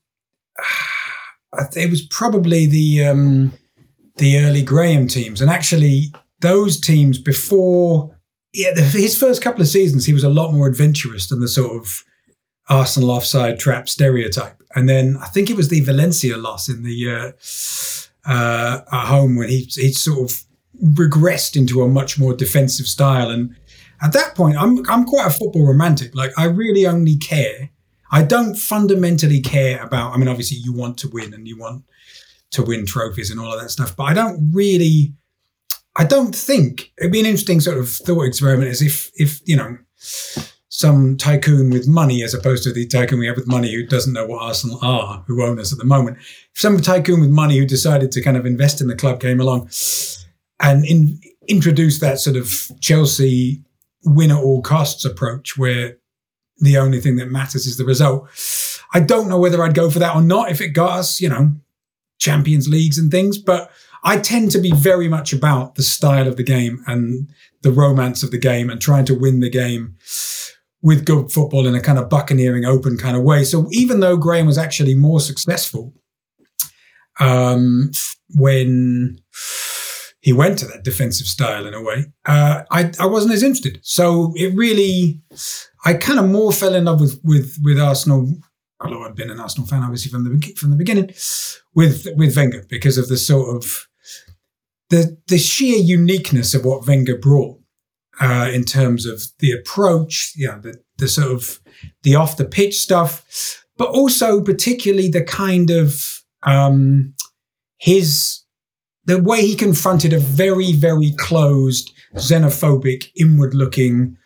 it was probably the um, the early Graham teams, and actually those teams before. Yeah, his first couple of seasons, he was a lot more adventurous than the sort of Arsenal offside trap stereotype. And then I think it was the Valencia loss in the uh, uh, at home when he he sort of regressed into a much more defensive style. And at that point, I'm I'm quite a football romantic. Like I really only care. I don't fundamentally care about. I mean, obviously, you want to win and you want to win trophies and all of that stuff, but I don't really. I don't think it'd be an interesting sort of thought experiment. Is if if you know some tycoon with money as opposed to the tycoon we have with money who doesn't know what Arsenal are, who own us at the moment. Some tycoon with money who decided to kind of invest in the club came along and in, introduced that sort of Chelsea win at all costs approach where the only thing that matters is the result. I don't know whether I'd go for that or not if it got us, you know, Champions Leagues and things, but I tend to be very much about the style of the game and the romance of the game and trying to win the game with good football in a kind of buccaneering open kind of way. So even though Graham was actually more successful um, when he went to that defensive style in a way, uh, I, I wasn't as interested. So it really, I kind of more fell in love with with with Arsenal. Although I'd been an Arsenal fan obviously from the from the beginning, with with Wenger because of the sort of the the sheer uniqueness of what Wenger brought uh, in terms of the approach, you know, the, the sort of the off the pitch stuff, but also particularly the kind of um, his the way he confronted a very very closed, xenophobic, inward looking,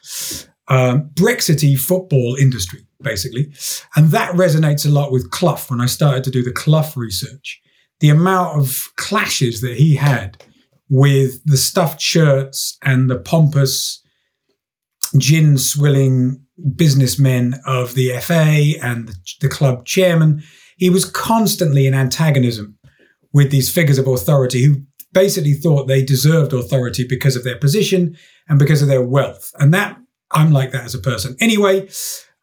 um, Brexity football industry, basically, and that resonates a lot with Clough. When I started to do the Clough research, the amount of clashes that he had with the stuffed shirts and the pompous gin swilling businessmen of the FA and the, the, club chairman. He was constantly in antagonism with these figures of authority who basically thought they deserved authority because of their position and because of their wealth. And that I'm like that as a person. Anyway,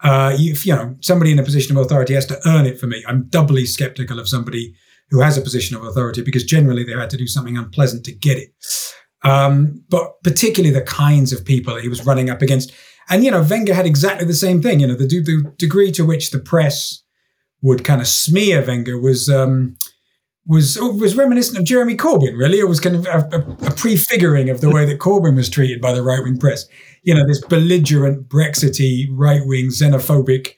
uh, if you know somebody in a position of authority has to earn it for me, I'm doubly skeptical of somebody who has a position of authority because generally they had to do something unpleasant to get it. Um, but particularly the kinds of people he was running up against. And, you know, Wenger had exactly the same thing. You know, the, the degree to which the press would kind of smear Wenger was. Um, was was reminiscent of Jeremy Corbyn, really. It was kind of a, a, a prefiguring of the way that Corbyn was treated by the right wing press. You know, this belligerent Brexity, right wing, xenophobic.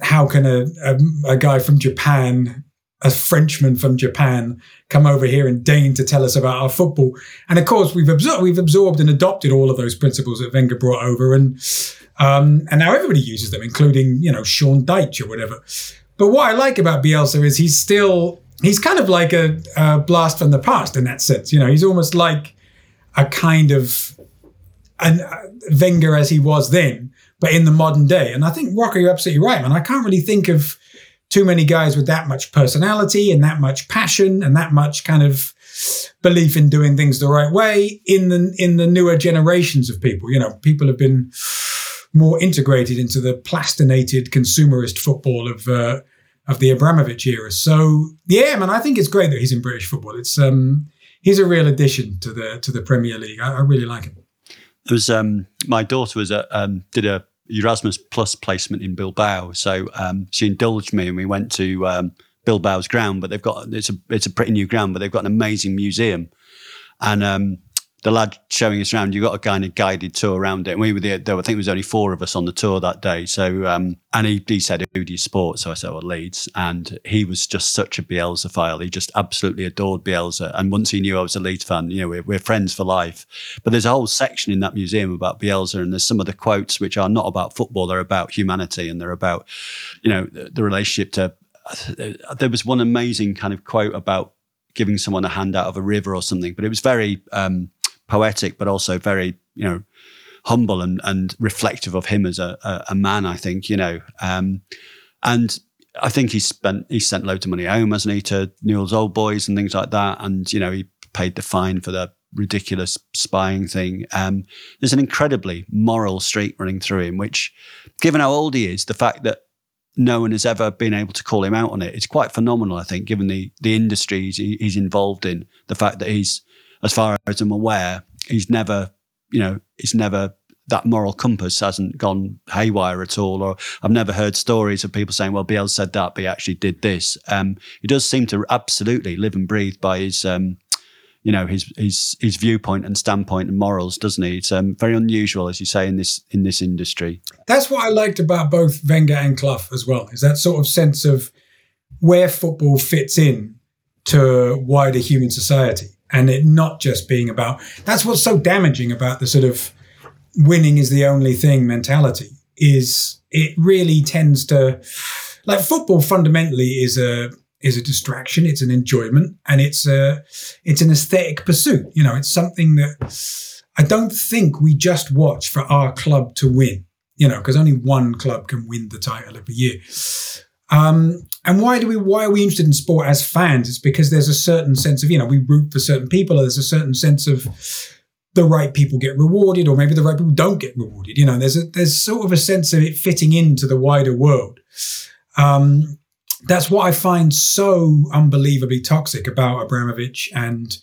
How can a, a, a guy from Japan a Frenchman from Japan come over here and deign to tell us about our football. And of course, we've absorbed, we've absorbed and adopted all of those principles that Wenger brought over, and um, and now everybody uses them, including you know Sean Dyche or whatever. But what I like about Bielsa is he's still he's kind of like a, a blast from the past in that sense. You know, he's almost like a kind of an uh, Wenger as he was then, but in the modern day. And I think Rocco, you're absolutely right, man. I can't really think of too many guys with that much personality and that much passion and that much kind of belief in doing things the right way in the in the newer generations of people. You know, people have been more integrated into the plastinated consumerist football of uh, of the Abramovich era. So yeah, man, I think it's great that he's in British football. It's um, he's a real addition to the to the Premier League. I, I really like him. There was um, my daughter was a, um, did a Erasmus Plus placement in Bilbao. So um, she indulged me, and we went to um, Bilbao's ground. But they've got it's a it's a pretty new ground, but they've got an amazing museum. And um, the lad showing us around, you got a kind of guided tour around it. And we were there. there I think there was only four of us on the tour that day. So um, and he, he said, "Who do you support?" So I said, "Well, Leeds." And he was just such a Bielsa file. He just absolutely adored Bielsa. And once he knew I was a Leeds fan, you know, we're, we're friends for life. But there's a whole section in that museum about Bielsa, and there's some of the quotes which are not about football; they're about humanity, and they're about, you know, the, the relationship to there was one amazing kind of quote about giving someone a hand out of a river or something, but it was very um, poetic, but also very, you know, humble and, and reflective of him as a, a, a man, I think, you know. Um, and I think he spent, he sent loads of money home, hasn't he, to Newell's Old Boys and things like that. And, you know, he paid the fine for the ridiculous spying thing. Um, there's an incredibly moral streak running through him, which, given how old he is, the fact that no one has ever been able to call him out on it, it's quite phenomenal, I think, given the the industries he, he's involved in. The fact that he's, as far as I'm aware, he's never, you know, he's never that moral compass hasn't gone haywire at all. Or I've never heard stories of people saying, "Well, Biel said that, but he actually did this." Um, he does seem to absolutely live and breathe by his um, you know his his his viewpoint and standpoint and morals, doesn't he? It's um, very unusual, as you say, in this in this industry. That's what I liked about both Wenger and Clough as well. Is that sort of sense of where football fits in to wider human society, and it not just being about. That's what's so damaging about the sort of winning is the only thing mentality. Is it really tends to like football fundamentally is a is a distraction. It's an enjoyment, and it's a it's an aesthetic pursuit. You know, it's something that I don't think we just watch for our club to win. You know, because only one club can win the title every year. Um, and why do we? Why are we interested in sport as fans? It's because there's a certain sense of you know we root for certain people. There's a certain sense of the right people get rewarded, or maybe the right people don't get rewarded. You know, there's a there's sort of a sense of it fitting into the wider world. Um, that's what I find so unbelievably toxic about Abramovich and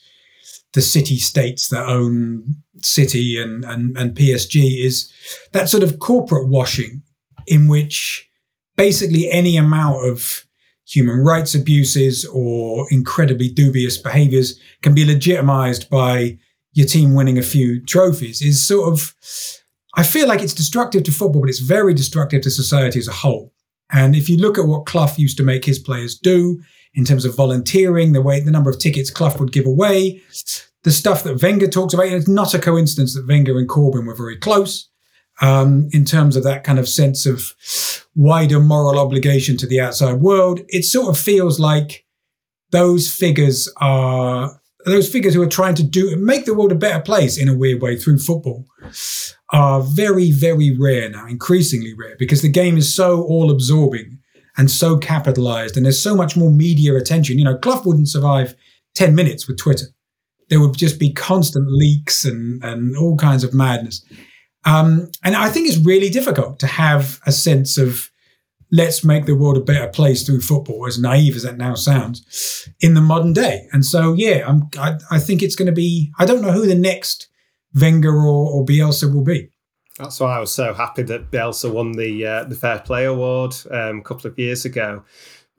the city states that own City and, and, and PSG is that sort of corporate washing in which basically any amount of human rights abuses or incredibly dubious behaviors can be legitimized by your team winning a few trophies is sort of I feel like it's destructive to football, but it's very destructive to society as a whole. And if you look at what Clough used to make his players do in terms of volunteering, the way the number of tickets Clough would give away, the stuff that Wenger talks about, it's not a coincidence that Wenger and Corbyn were very close um, in terms of that kind of sense of wider moral obligation to the outside world. It sort of feels like those figures are those figures who are trying to do make the world a better place in a weird way through football are very, very rare now, increasingly rare, because the game is so all absorbing and so capitalized, and there's so much more media attention. You know, Clough wouldn't survive 10 minutes with Twitter. There would just be constant leaks and, and all kinds of madness. Um, and I think it's really difficult to have a sense of let's make the world a better place through football, as naive as that now sounds, in the modern day. And so, yeah, I'm, I, I think it's going to be, I don't know who the next Wenger or, or Bielsa will be. That's why I was so happy that Bielsa won the uh, the Fair Play Award um, a couple of years ago,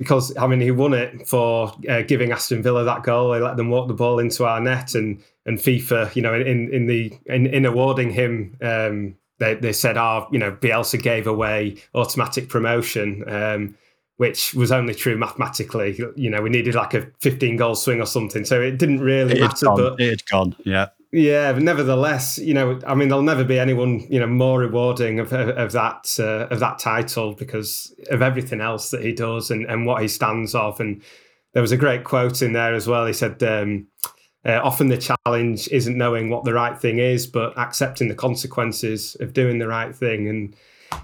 because I mean he won it for uh, giving Aston Villa that goal. He let them walk the ball into our net, and and FIFA, you know, in in the in, in awarding him, um, they they said, "Ah, oh, you know, Bielsa gave away automatic promotion." Um, which was only true mathematically. You know, we needed like a 15 goal swing or something. So it didn't really it matter. Gone. But it had gone. Yeah. Yeah, but nevertheless, you know, I mean, there'll never be anyone, you know, more rewarding of of, of that uh, of that title because of everything else that he does and, and what he stands of. And there was a great quote in there as well. He said, um, uh, "Often the challenge isn't knowing what the right thing is, but accepting the consequences of doing the right thing." And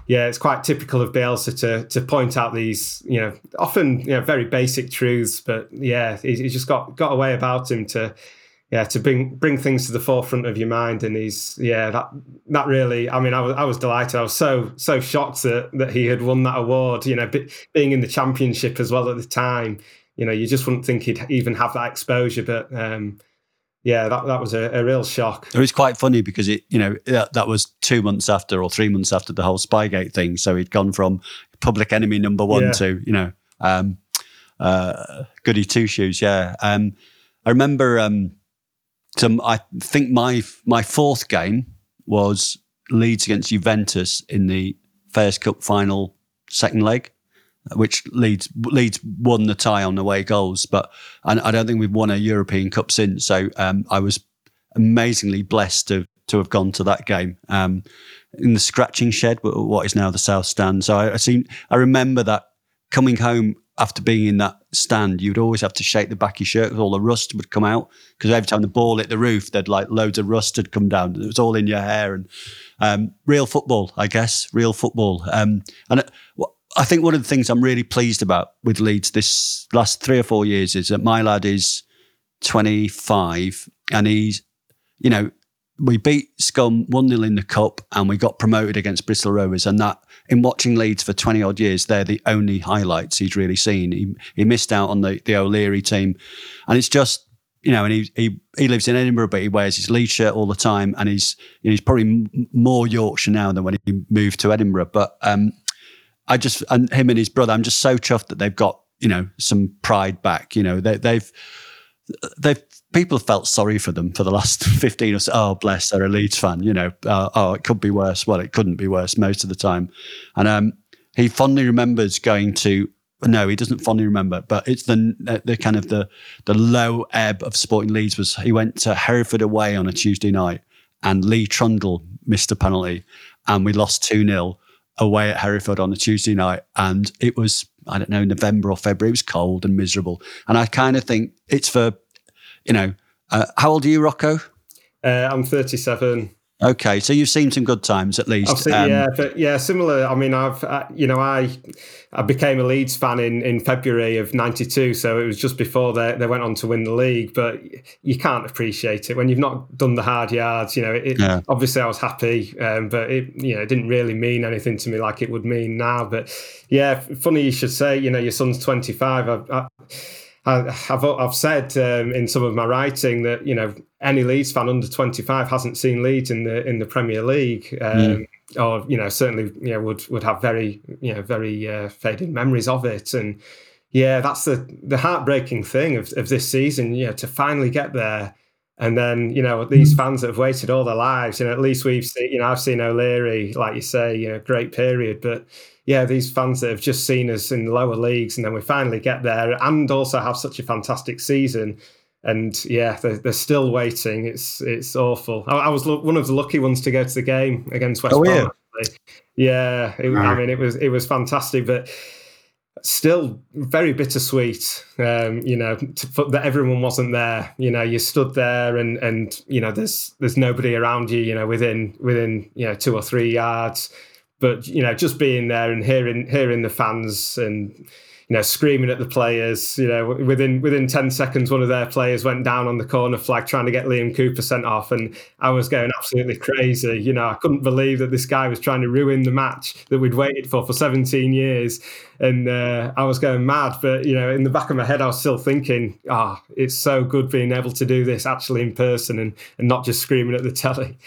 yeah, it's quite typical of Bielsa to to point out these, you know, often you know very basic truths, but yeah, he's, he's just got got a way about him to yeah, to bring bring things to the forefront of your mind, and he's yeah that that really. I mean, I was I was delighted. I was so so shocked that that he had won that award. You know, being in the championship as well at the time. You know, you just wouldn't think he'd even have that exposure, but um, yeah, that that was a, a, real shock. It was quite funny because it, you know, that, that was two months after or three months after the whole Spygate thing. So he'd gone from public enemy number one yeah. to you know, um, uh, goody two shoes. Yeah, um, I remember. Um, so I think my my fourth game was Leeds against Juventus in the Fairs Cup final second leg, which Leeds Leeds won the tie on away goals, but I, I don't think we've won a European Cup since. So um, I was amazingly blessed to to have gone to that game um, in the scratching shed, what is now the South Stand. So I, I I remember that coming home after being in that stand, you'd always have to shake the back of your shirt because all the rust would come out. Because every time the ball hit the roof, there'd like loads of rust had come down. It was all in your hair and um, real football, I guess, real football. Um, and I think one of the things I'm really pleased about with Leeds this last three or four years is that my lad is 25 and he's, you know, we beat Scum 1 0 in the Cup and we got promoted against Bristol Rovers. And that, in watching Leeds for 20 odd years, they're the only highlights he's really seen. He, he missed out on the, the O'Leary team. And it's just, you know, and he, he he lives in Edinburgh, but he wears his Leeds shirt all the time. And he's, you know, he's probably more Yorkshire now than when he moved to Edinburgh. But um, I just, and him and his brother, I'm just so chuffed that they've got, you know, some pride back. You know, they, they've, they've people felt sorry for them for the last 15 or so. Oh, bless, they're a Leeds fan, you know. Uh, oh, it could be worse. Well, it couldn't be worse most of the time. And um, he fondly remembers going to, no, he doesn't fondly remember, but it's the the kind of the the low ebb of Sporting Leeds was he went to Hereford away on a Tuesday night and Lee Trundle missed a penalty and we lost 2 0 away at Hereford on a Tuesday night. And it was, I don't know, November or February. It was cold and miserable. And I kind of think it's for you know, uh, how old are you, Rocco? Uh, I'm 37. Okay, so you've seen some good times at least. Seen, um, yeah, but yeah, similar. I mean, I've uh, you know, I I became a Leeds fan in, in February of '92, so it was just before they they went on to win the league. But you can't appreciate it when you've not done the hard yards. You know, it, yeah. obviously I was happy, um, but it you know it didn't really mean anything to me like it would mean now. But yeah, funny you should say. You know, your son's 25. I, I, I've I've said um, in some of my writing that you know any Leeds fan under 25 hasn't seen Leeds in the in the Premier League, um, mm. or you know certainly you know would would have very you know very uh, faded memories of it, and yeah, that's the the heartbreaking thing of of this season. You know, to finally get there. And then, you know, these fans that have waited all their lives, you know, at least we've seen, you know, I've seen O'Leary, like you say, you know, great period. But yeah, these fans that have just seen us in the lower leagues, and then we finally get there, and also have such a fantastic season. And yeah, they're, they're still waiting. It's it's awful. I, I, was one of the lucky ones to go to the game against West oh, Brom. Yeah, yeah it. I mean, it was it was fantastic, but still very bittersweet. Um, you know, to, that everyone wasn't there. You know, you stood there, and and you know, there's there's nobody around you. You know, within within you know two or three yards but you know, just being there and hearing hearing the fans and you know screaming at the players. You know, within within ten seconds, one of their players went down on the corner flag trying to get Liam Cooper sent off, and I was going absolutely crazy. You know, I couldn't believe that this guy was trying to ruin the match that we'd waited for for 17 years, and uh, I was going mad. But you know, in the back of my head, I was still thinking, ah, oh, it's so good being able to do this actually in person and and not just screaming at the telly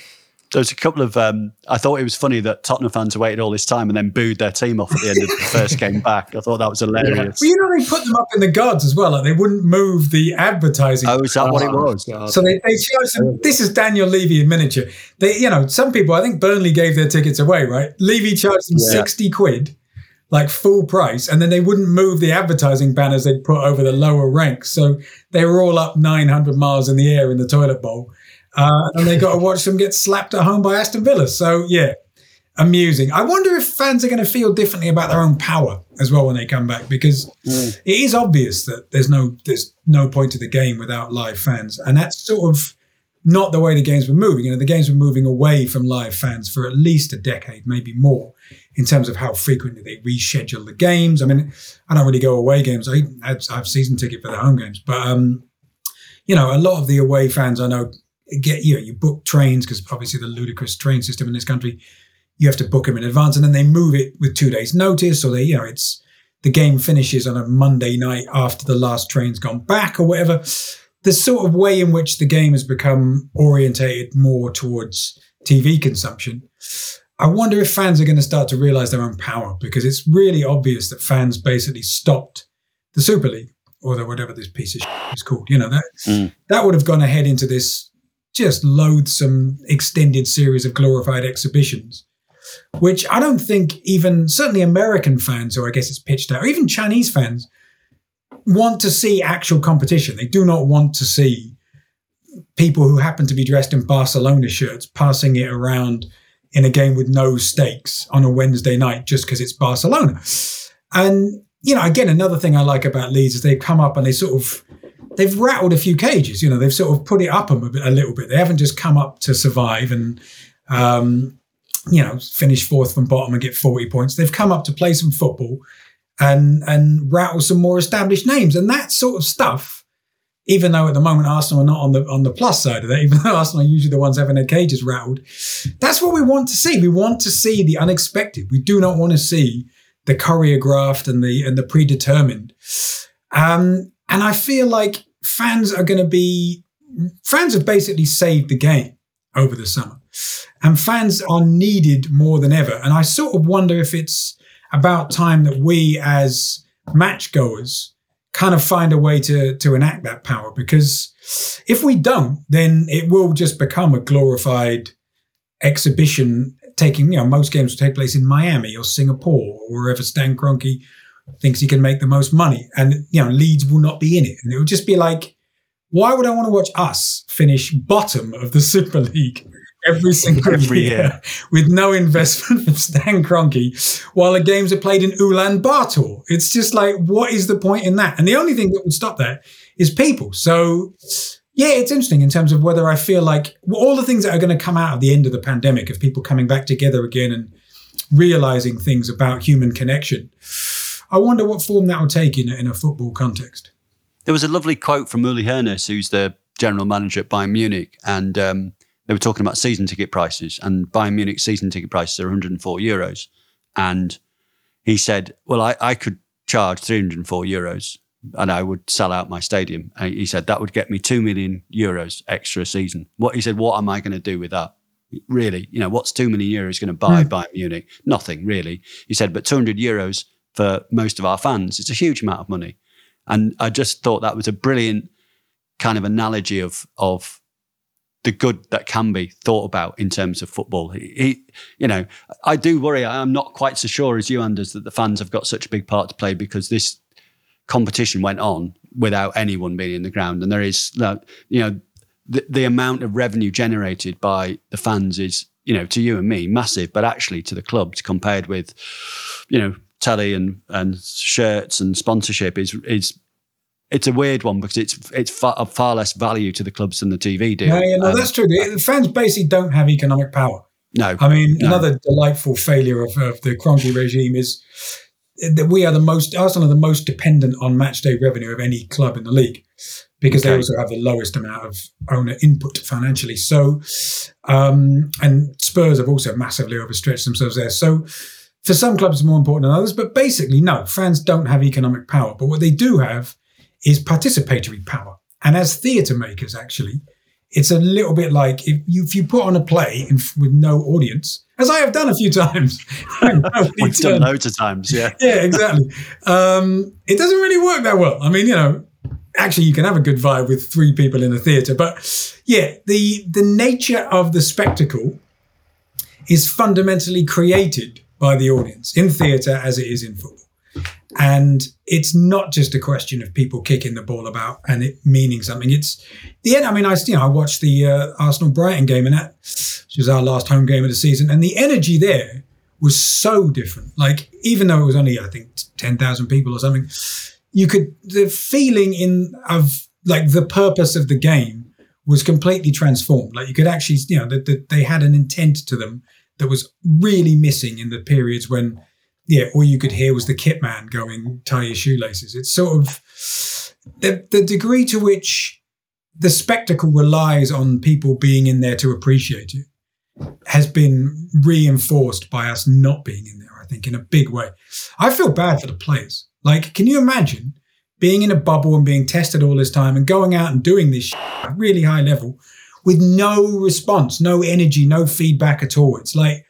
there's a couple of. Um, I thought it was funny that Tottenham fans waited all this time and then booed their team off at the end of the first game back. I thought that was hilarious. Yeah. Well, you know, they put them up in the gods as well. Like they wouldn't move the advertising. Oh, is that what it was? So they, they chose them. This is Daniel Levy in miniature. They, you know, some people. I think Burnley gave their tickets away. Right? Levy charged them yeah. sixty quid like full price, and then they wouldn't move the advertising banners they'd put over the lower ranks. So they were all up 900 miles in the air in the toilet bowl uh, and they got to watch them get slapped at home by Aston Villa. So yeah, amusing. I wonder if fans are going to feel differently about their own power as well when they come back because mm. it is obvious that there's no there's no point to the game without live fans, and that's sort of not the way the games were moving. You know, the games were moving away from live fans for at least a decade, maybe more, in terms of how frequently they reschedule the games. I mean, I don't really go away games. I have season ticket for the home games, but um, you know, a lot of the away fans I know get you know you book trains because obviously the ludicrous train system in this country you have to book them in advance and then they move it with two days notice or they you know it's the game finishes on a monday night after the last train's gone back or whatever the sort of way in which the game has become orientated more towards tv consumption i wonder if fans are going to start to realize their own power because it's really obvious that fans basically stopped the super league or the, whatever this piece of shit is called you know that mm. that would have gone ahead into this just loathsome extended series of glorified exhibitions, which I don't think even certainly American fans, or I guess it's pitched out, or even Chinese fans, want to see actual competition. They do not want to see people who happen to be dressed in Barcelona shirts passing it around in a game with no stakes on a Wednesday night just because it's Barcelona. And you know, again, another thing I like about Leeds is they've come up and they sort of they've rattled a few cages. You know, they've sort of put it up a, bit, a little bit. They haven't just come up to survive and um, you know finish fourth from bottom and get forty points. They've come up to play some football and and rattle some more established names and that sort of stuff. Even though at the moment Arsenal are not on the on the plus side of that, even though Arsenal are usually the ones having their cages rattled, that's what we want to see. We want to see the unexpected. We do not want to see the choreographed and the and the predetermined. Um, and I feel like fans are going to be fans have basically saved the game over the summer, and fans are needed more than ever. And I sort of wonder if it's about time that we, as match goers, kind of find a way to to enact that power. Because if we don't, then it will just become a glorified exhibition taking, you know, most games will take place in Miami or Singapore or wherever Stan Kroenke thinks he can make the most money. And, you know, Leeds will not be in it. And it will just be like, why would I want to watch us finish bottom of the Super League every single Every year, year. with no investment from Stan Kroenke while the games are played in Ulaanbaatar? It's just like, what is the point in that? And the only thing that would stop that is people. So, yeah, it's interesting in terms of whether I feel like all the things that are going to come out of the end of the pandemic of people coming back together again and realizing things about human connection. I wonder what form that will take in a, in a football context. There was a lovely quote from Uli Hoeneß, who's the general manager at Bayern Munich, and um, they were talking about season ticket prices, and Bayern Munich season ticket prices are 104 euros, and he said, "Well, I, I could charge 304 euros, and I would sell out my stadium." And he said that would get me two million euros extra a season. What he said, "What am I going to do with that?" Really, you know, what's two million euros going to buy Bayern Munich? Nothing really. He said, but 200 euros for most of our fans, it's a huge amount of money. And I just thought that was a brilliant kind of analogy of of the good that can be thought about in terms of football. He, he- you know, I do worry. I'm not quite so sure as you, Anders, that the fans have got such a big part to play because this competition went on without anyone being in the ground, and there is, you know, the, the amount of revenue generated by the fans is, you know, to you and me, massive, but actually to the clubs compared with, you know, telly and and shirts and sponsorship is is it's a weird one because it's it's far, of far less value to the clubs than the TV deal. Yeah, yeah, no, Um, that's true. The, fans basically don't have economic power. no, I mean, No. another delightful failure of, of the Kroenke regime is that we are the most, Arsenal are the most dependent on match day revenue of any club in the league because they also have the lowest amount of owner input financially. So, um, and Spurs have also massively overstretched themselves there. So, for some clubs, it's more important than others. But basically, no, fans don't have economic power. But what they do have is participatory power. And as theatre makers, actually, it's a little bit like if you, if you put on a play in, with no audience, as I have done a few times. We've done loads of times. Yeah, yeah, exactly. Um, it doesn't really work that well. I mean, you know, actually, you can have a good vibe with three people in a theatre, but yeah, the the nature of the spectacle is fundamentally created by the audience in theatre as it is in football. And it's not just a question of people kicking the ball about and it meaning something. It's the end. I mean, I you know I watched the uh, Arsenal Brighton game, and that which was our last home game of the season, and the energy there was so different. Like even though it was only I think ten thousand people or something, you could the feeling in of like the purpose of the game was completely transformed. Like you could actually you know that that they had an intent to them that was really missing in the periods when yeah all you could hear was the kit man going tie your shoelaces. It's sort of the the degree to which the spectacle relies on people being in there to appreciate it has been reinforced by us not being in there, I think, in a big way. I feel bad for the players. Like, can you imagine being in a bubble and being tested all this time and going out and doing this at really high level with no response, no energy, no feedback at all? It's like,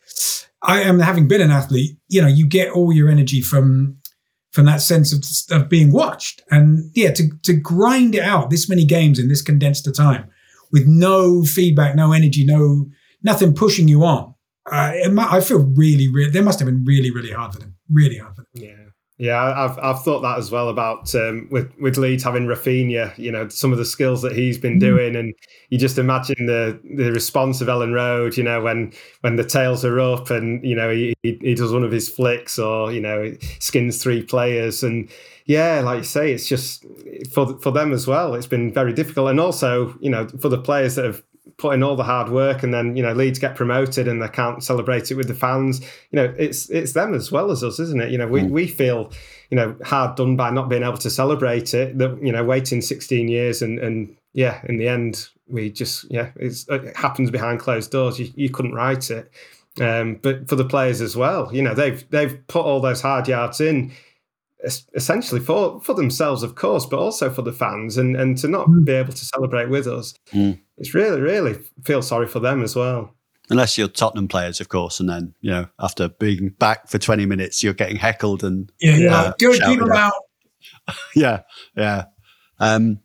I am having been an athlete, you know, you get all your energy from from that sense of, of being watched. And yeah, to, to grind it out this many games in this condensed time with no feedback, no energy, no nothing pushing you on. Uh, I feel really, really, they must have been really, really hard for them. Really hard for them. Yeah. Yeah, I've I've thought that as well about um, with with Leeds having Raphinha, You know, some of the skills that he's been doing, and you just imagine the the response of Elland Road. You know, when when the tails are up, and you know he he does one of his flicks, or you know skins three players, and yeah, like you say, it's just for for them as well. It's been very difficult, and also you know for the players that have put in all the hard work and then you know Leeds get promoted and they can't celebrate it with the fans. You know it's it's them as well as us isn't it? You know we, mm. we feel you know hard done by not being able to celebrate it that you know waiting 16 years and and yeah in the end we just yeah it happens behind closed doors. You, you couldn't write it. Um, but for the players as well you know they've they've put all those hard yards in essentially for for themselves, of course, but also for the fans, and and to not mm. be able to celebrate with us, mm. it's really really feel sorry for them as well. Unless you're Tottenham players, of course, and then you know after being back for 20 minutes, you're getting heckled and yeah, yeah, uh, go keep them out. yeah, yeah. Um,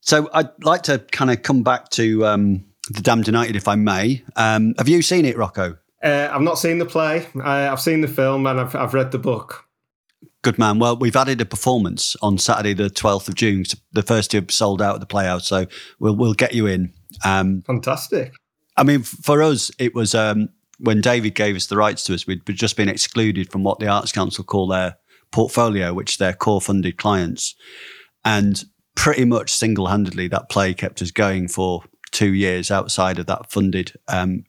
so I'd like to kind of come back to um, the Damned United, if I may. Um, have you seen it, Rocco? Uh, I've not seen the play. I, I've seen the film and I've, I've read the book. Good man. Well, we've added a performance on Saturday, the 12th of June. The first two sold out at the Playhouse, so we'll we'll get you in. Um, Fantastic. I mean, for us, it was um, when David gave us the rights to us, we'd just been excluded from what the Arts Council call their portfolio, which they're core funded clients. And pretty much single handedly, that play kept us going for two years outside of that funded um,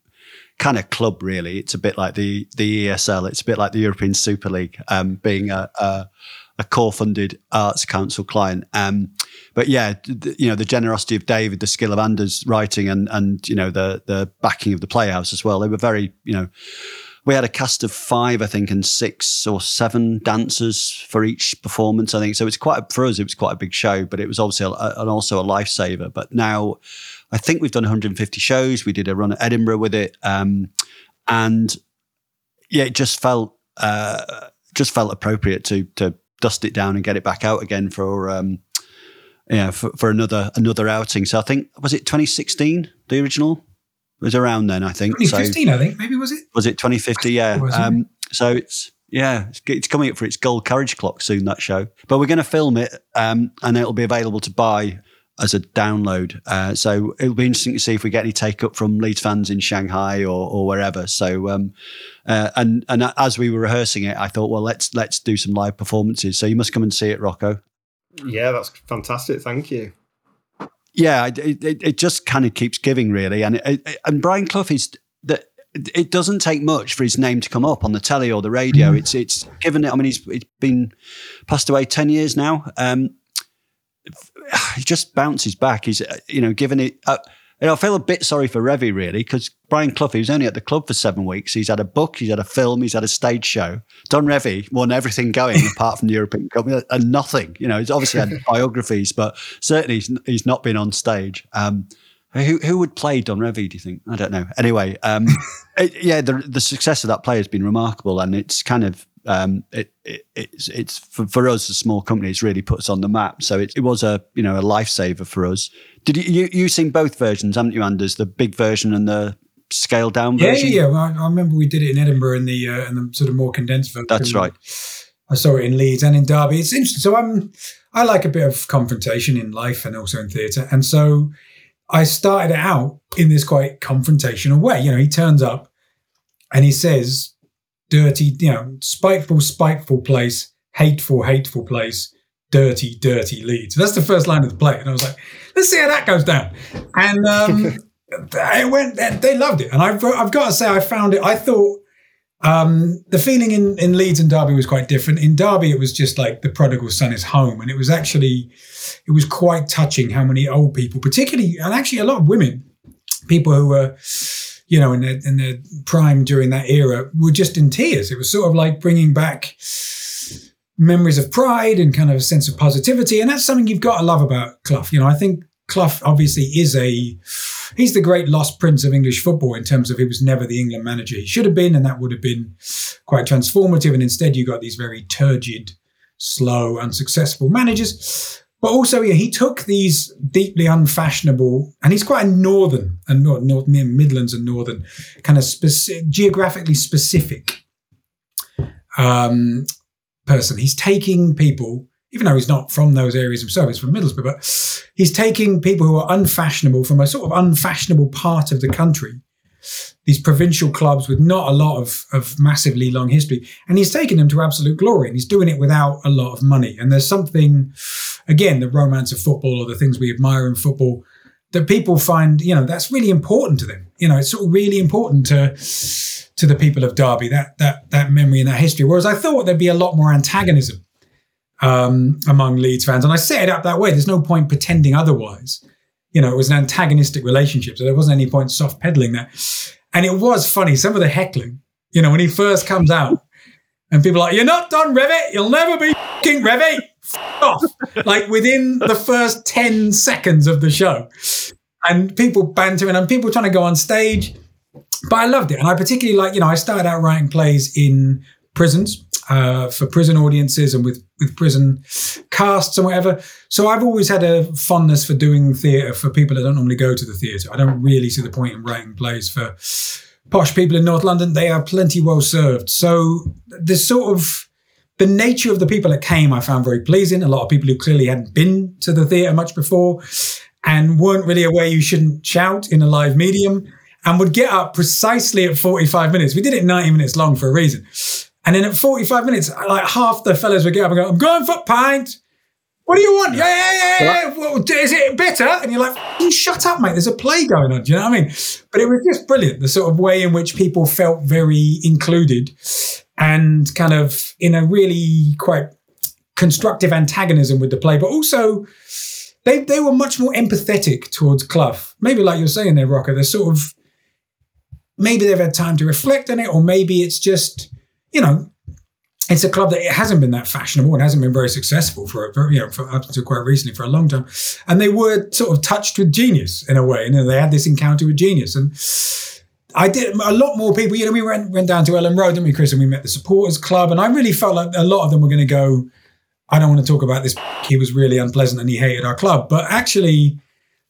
kind of club, really. It's a bit like the the ESL. It's a bit like the European Super League, um, being a, a, a, core funded arts council client. Um, but yeah, you know the generosity of David, the skill of Anders writing, and and you know the the backing of the Playhouse as well. They were very you know. We had a cast of five, I think, and six or seven dancers for each performance. I think so. It's quite a, for us. It was quite a big show, but it was obviously a, and also a lifesaver. But now, I think we've done 150 shows. We did a run at Edinburgh with it, um, and yeah, it just felt uh, just felt appropriate to to dust it down and get it back out again for um, yeah for, for another another outing. So I think was it 2016 the original? It was around then I think. 2015 so, I think maybe was it? Was it 2050 yeah. Um, so it's yeah, it's, it's, coming up for its gold carriage clock soon. That show, but we're going to film it, um, and it'll be available to buy as a download. Uh, so it'll be interesting to see if we get any take up from Leeds fans in Shanghai or, or wherever. So um, uh, and and as we were rehearsing it, I thought, well, let's let's do some live performances. So you must come and see it, Rocco. Yeah, that's fantastic. Thank you. Yeah, it, it, it just kind of keeps giving, really. And it, and Brian Clough is that it doesn't take much for his name to come up on the telly or the radio. Mm. It's it's given it. I mean, he's, he's been passed away ten years now. Um, he just bounces back. He's uh, you know given it. Uh, you know, I feel a bit sorry for Revie really because Brian Clough, he was only at the club for seven weeks. He's had a book, he's had a film, he's had a stage show. Don Revie won everything going apart from the European Cup and nothing. You know, he's obviously had biographies, but certainly he's, he's not been on stage. Um, who who would play Don Revie? Do you think? I don't know. Anyway, um, it, yeah, the the success of that play has been remarkable, and it's kind of um, it, it, it's it's for, for, us a small company. It's really put us on the map. So it, it was a you know a lifesaver for us. Did you you you seen both versions, haven't you, Anders? The big version and the scaled down version. Yeah, yeah. Well, I, I, remember we did it in Edinburgh in the uh, in the sort of more condensed version. That's right. I saw it in Leeds and in Derby. It's interesting. So I'm I like a bit of confrontation in life and also in theatre, and so I started it out in this quite confrontational way. You know, he turns up and he says dirty, you know, spiteful, spiteful place, hateful, hateful place, dirty, dirty Leeds. That's the first line of the play. And I was like, let's see how that goes down. And um, it went, they loved it. And I've, I've got to say, I found it, I thought um, the feeling in, in Leeds and Derby was quite different. In Derby, it was just like the prodigal son is home. And it was actually, it was quite touching how many old people, particularly, and actually a lot of women, people who were, you know, in their, in their prime during that era were just in tears. It was sort of like bringing back memories of pride and kind of a sense of positivity. And that's something you've got to love about Clough. You know, I think Clough obviously is a, he's the great lost prince of English football in terms of he was never the England manager. He should have been, and that would have been quite transformative. And instead, you got these very turgid, slow, unsuccessful managers. But also, yeah, he took these deeply unfashionable, and he's quite a northern and north, Midlands and northern kind of specific, geographically specific um, person. He's taking people, even though he's not from those areas himself, he's from Middlesbrough, but he's taking people who are unfashionable from a sort of unfashionable part of the country, these provincial clubs with not a lot of, of massively long history, and he's taking them to absolute glory. And he's doing it without a lot of money. And there's something, again, the romance of football or the things we admire in football that people find, you know, that's really important to them. You know, it's sort of really important to to the people of Derby that that that memory and that history. Whereas I thought there'd be a lot more antagonism um, among Leeds fans, and I set it up that way. There's no point pretending otherwise. You know, it was an antagonistic relationship, so there wasn't any point soft peddling that. And it was funny. Some of the heckling, you know, when he first comes out, and people are like, "You're not done, Revie. You'll never be king Revie." Off like within the first 10 seconds of the show. And people bantering and people trying to go on stage. But i loved it. And i particularly like you know i started out writing plays in prisons uh, for prison audiences and with with prison casts and whatever. So i've always had a fondness for doing theatre for people that don't normally go to the theatre. I don't really see the point in writing plays for posh people in north london. They are plenty well served. So there's sort of the nature of the people that came, I found very pleasing. A lot of people who clearly hadn't been to the theatre much before and weren't really aware you shouldn't shout in a live medium and would get up precisely at 45 minutes. We did it 90 minutes long for a reason. And then at 45 minutes, like half the fellas would get up and go, I'm going for a pint. What do you want? Yeah, yeah, yeah, yeah. Well, is it bitter? And you're like, you shut up, mate. There's a play going on. Do you know what I mean? But it was just brilliant. The sort of way in which people felt very included and kind of in a really quite constructive antagonism with the play, but also they they were much more empathetic towards Clough. Maybe like you're saying there, Rocco, they're sort of maybe they've had time to reflect on it, or maybe it's just, you know, it's a club that it hasn't been that fashionable and hasn't been very successful for, for you know for up until quite recently for a long time, and they were sort of touched with genius in a way, and you know, they had this encounter with genius and I did a lot more people. You know, we went went down to Elland Road, didn't we, Chris? And we met the supporters club, and I really felt like a lot of them were going to go. I don't want to talk about this. He was really unpleasant and he hated our club, but actually,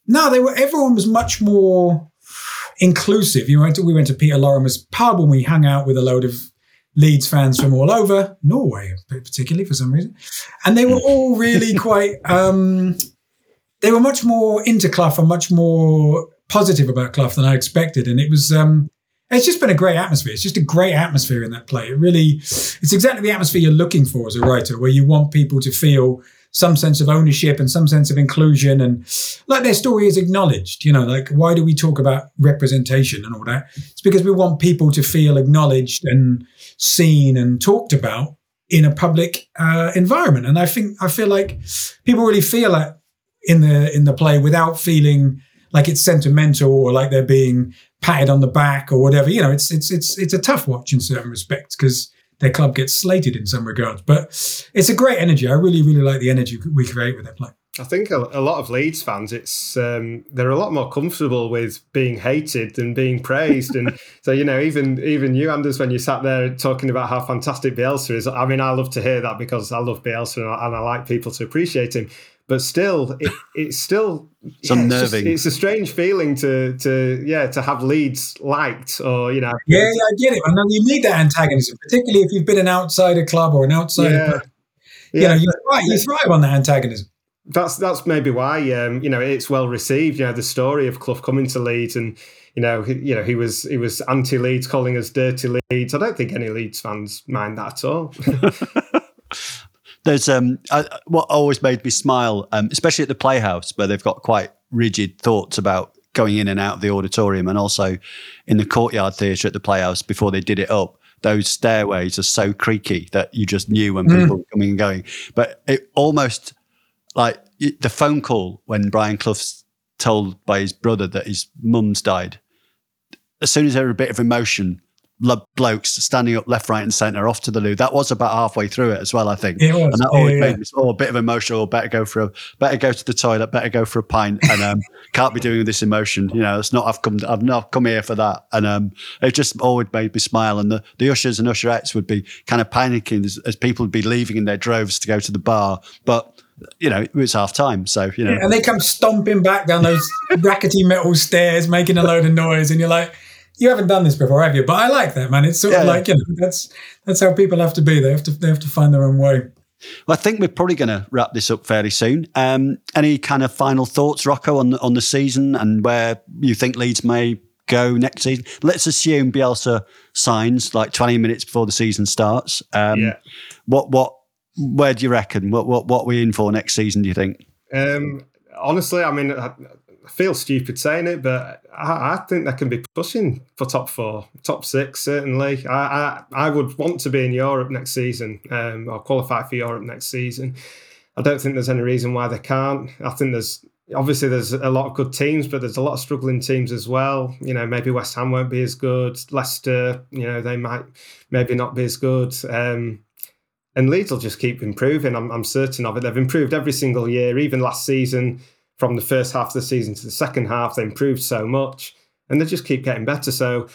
no, they were. Everyone was much more inclusive. You went to, we went to Peter Lorimer's pub and we hung out with a load of Leeds fans from all over Norway, particularly for some reason, and they were all really quite. Um, they were much more into Clough and much more positive about Clough than I expected, and it was. Um, it's just been a great atmosphere. It's just a great atmosphere in that play. It really, it's exactly the atmosphere you're looking for as a writer, where you want people to feel some sense of ownership and some sense of inclusion and like their story is acknowledged. You know, like why do we talk about representation and all that? It's because we want people to feel acknowledged and seen and talked about in a public uh, environment. And I think I feel like people really feel that in the in the play without feeling like it's sentimental or like they're being patted on the back or whatever. You know, it's it's it's it's a tough watch in certain respects because their club gets slated in some regards. But it's a great energy. I really really like the energy we create with that play. I think a, a lot of Leeds fans, it's um, they're a lot more comfortable with being hated than being praised, and so you know, even even you, Anders, when you sat there talking about how fantastic Bielsa is. I mean, I love to hear that because I love Bielsa and I, and I like people to appreciate him but still, it, it's still it's yeah, unnerving. It's, it's, a strange feeling to to yeah to have Leeds liked or you know. Yeah, yeah I get it. I know you need that antagonism, particularly if you've been an outsider club or an outsider. Yeah. You yeah. know, you thrive, you thrive on that antagonism. That's that's maybe why um, you know it's well received. You know the story of Clough coming to Leeds and you know, he, you know, he was he was anti Leeds, calling us dirty Leeds. I don't think any Leeds fans mind that at all. There's um, I, what always made me smile, um, especially at the Playhouse, where they've got quite rigid thoughts about going in and out of the auditorium, and also in the courtyard theatre at the Playhouse before they did it up. Those stairways are so creaky that you just knew when people mm. were coming and going. But it almost like the phone call when Brian Clough's told by his brother that his mum's died. As soon as there was a bit of emotion, blokes standing up left, right, and centre off to the loo. That was about halfway through it as well, I think. It was, and that yeah, always yeah. made me oh, a bit of emotional. Better go for a better go to the toilet. Better go for a pint. And um, can't be doing this emotion. You know, it's not. I've come. I've not come here for that. And um, it just always made me smile. And the, the ushers and usherettes would be kind of panicking as, as people would be leaving in their droves to go to the bar, but you know, it was half time. So, you know. Yeah, and they come stomping back down those rackety metal stairs, making a load of noise. And you're like, you haven't done this before, have you? But I like that, man. It's sort of Yeah. like you know, that's that's how people have to be. They have to they have to find their own way. Well, I think we're probably going to wrap this up fairly soon. Um, any kind of final thoughts, Rocco, on the, on the season and where you think Leeds may go next season? Let's assume Bielsa signs like 20 minutes before the season starts. Um, Yeah. What what where do you reckon? What what what are we in for next season? Do you think? Um, honestly, I mean, I, feel stupid saying it, but I, I think they can be pushing for top four, top six, certainly. I, I, I would want to be in Europe next season um, or qualify for Europe next season. I don't think there's any reason why they can't. I think there's obviously there's a lot of good teams, but there's a lot of struggling teams as well. You know, maybe West Ham won't be as good. Leicester, you know, they might maybe not be as good. Um, and Leeds will just keep improving. I'm, I'm certain of it. They've improved every single year. Even last season, from the first half of the season to the second half, they improved so much, and they just keep getting better. So,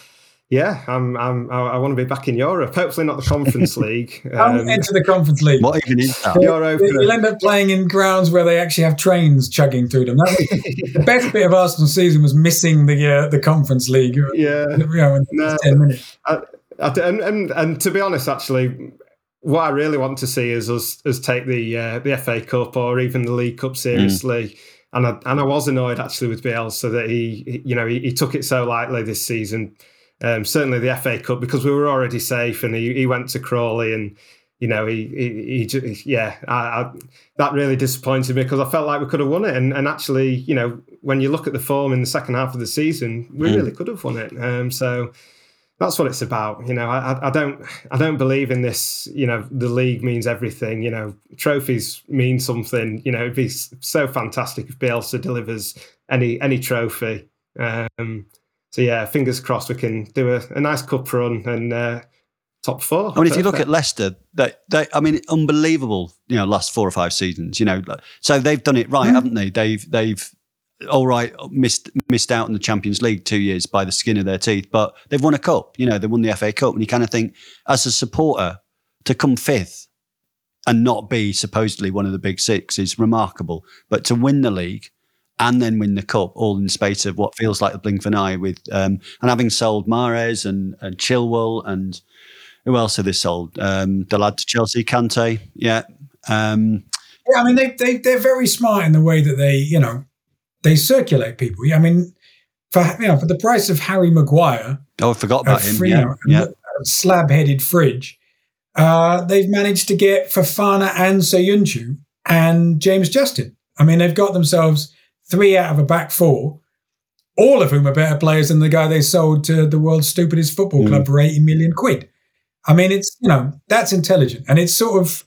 yeah, I'm, I'm, I, I want to be back in Europe. Hopefully, not the Conference League. Um, into the Conference League. What even is that? Euro- You'll end up playing in grounds where they actually have trains chugging through them. That was, the best bit of Arsenal season was missing the uh, the Conference League. yeah, You know, in No. ten minutes. I, I, and, and and to be honest, actually, what I really want to see is us us take the uh, the FA Cup or even the League Cup seriously. And I and I was annoyed actually with Bielsa that he, you know he, he took it so lightly this season. Um, certainly the FA Cup because we were already safe, and he, he went to Crawley and. You know, he, he, he yeah, I, I, that really disappointed me because I felt like we could have won it. And, and actually, you know, when you look at the form in the second half of the season, we Mm. really could have won it. Um, so, that's what it's about. You know, I, I- don't, I don't believe in this. You know, the league means everything. You know, trophies mean something. You know, it'd be so fantastic if Bielsa delivers any any trophy. Um, so yeah, fingers crossed we can do a, a nice cup run and uh, top four. I mean, if you look at Leicester, they, they, I mean, unbelievable. You know, last four or five seasons. You know, so they've done it right, haven't they? They've they've all right missed missed out in the Champions League two years by the skin of their teeth, but they've won a cup. You know, they won the FA Cup, and you kind of think, as a supporter, to come fifth and not be supposedly one of the big six is remarkable. But to win the league and then win the cup all in the space of what feels like the blink of an eye with um, and having sold Mahrez and, and Chilwell and who else have they sold? Um, the lad to Chelsea, Kante, yeah. Um, Yeah, I mean they they they're very smart in the way that they you know they circulate people. I mean for you know for the price of Harry Maguire, oh, I forgot about him. free- Yeah, you know, yeah. slab-headed fridge. Uh, they've managed to get Fofana and Soyuncu and James Justin. I mean, they've got themselves three out of a back four, all of whom are better players than the guy they sold to the world's stupidest football club for 80 million quid. I mean, it's, you know, that's intelligent. And it's sort of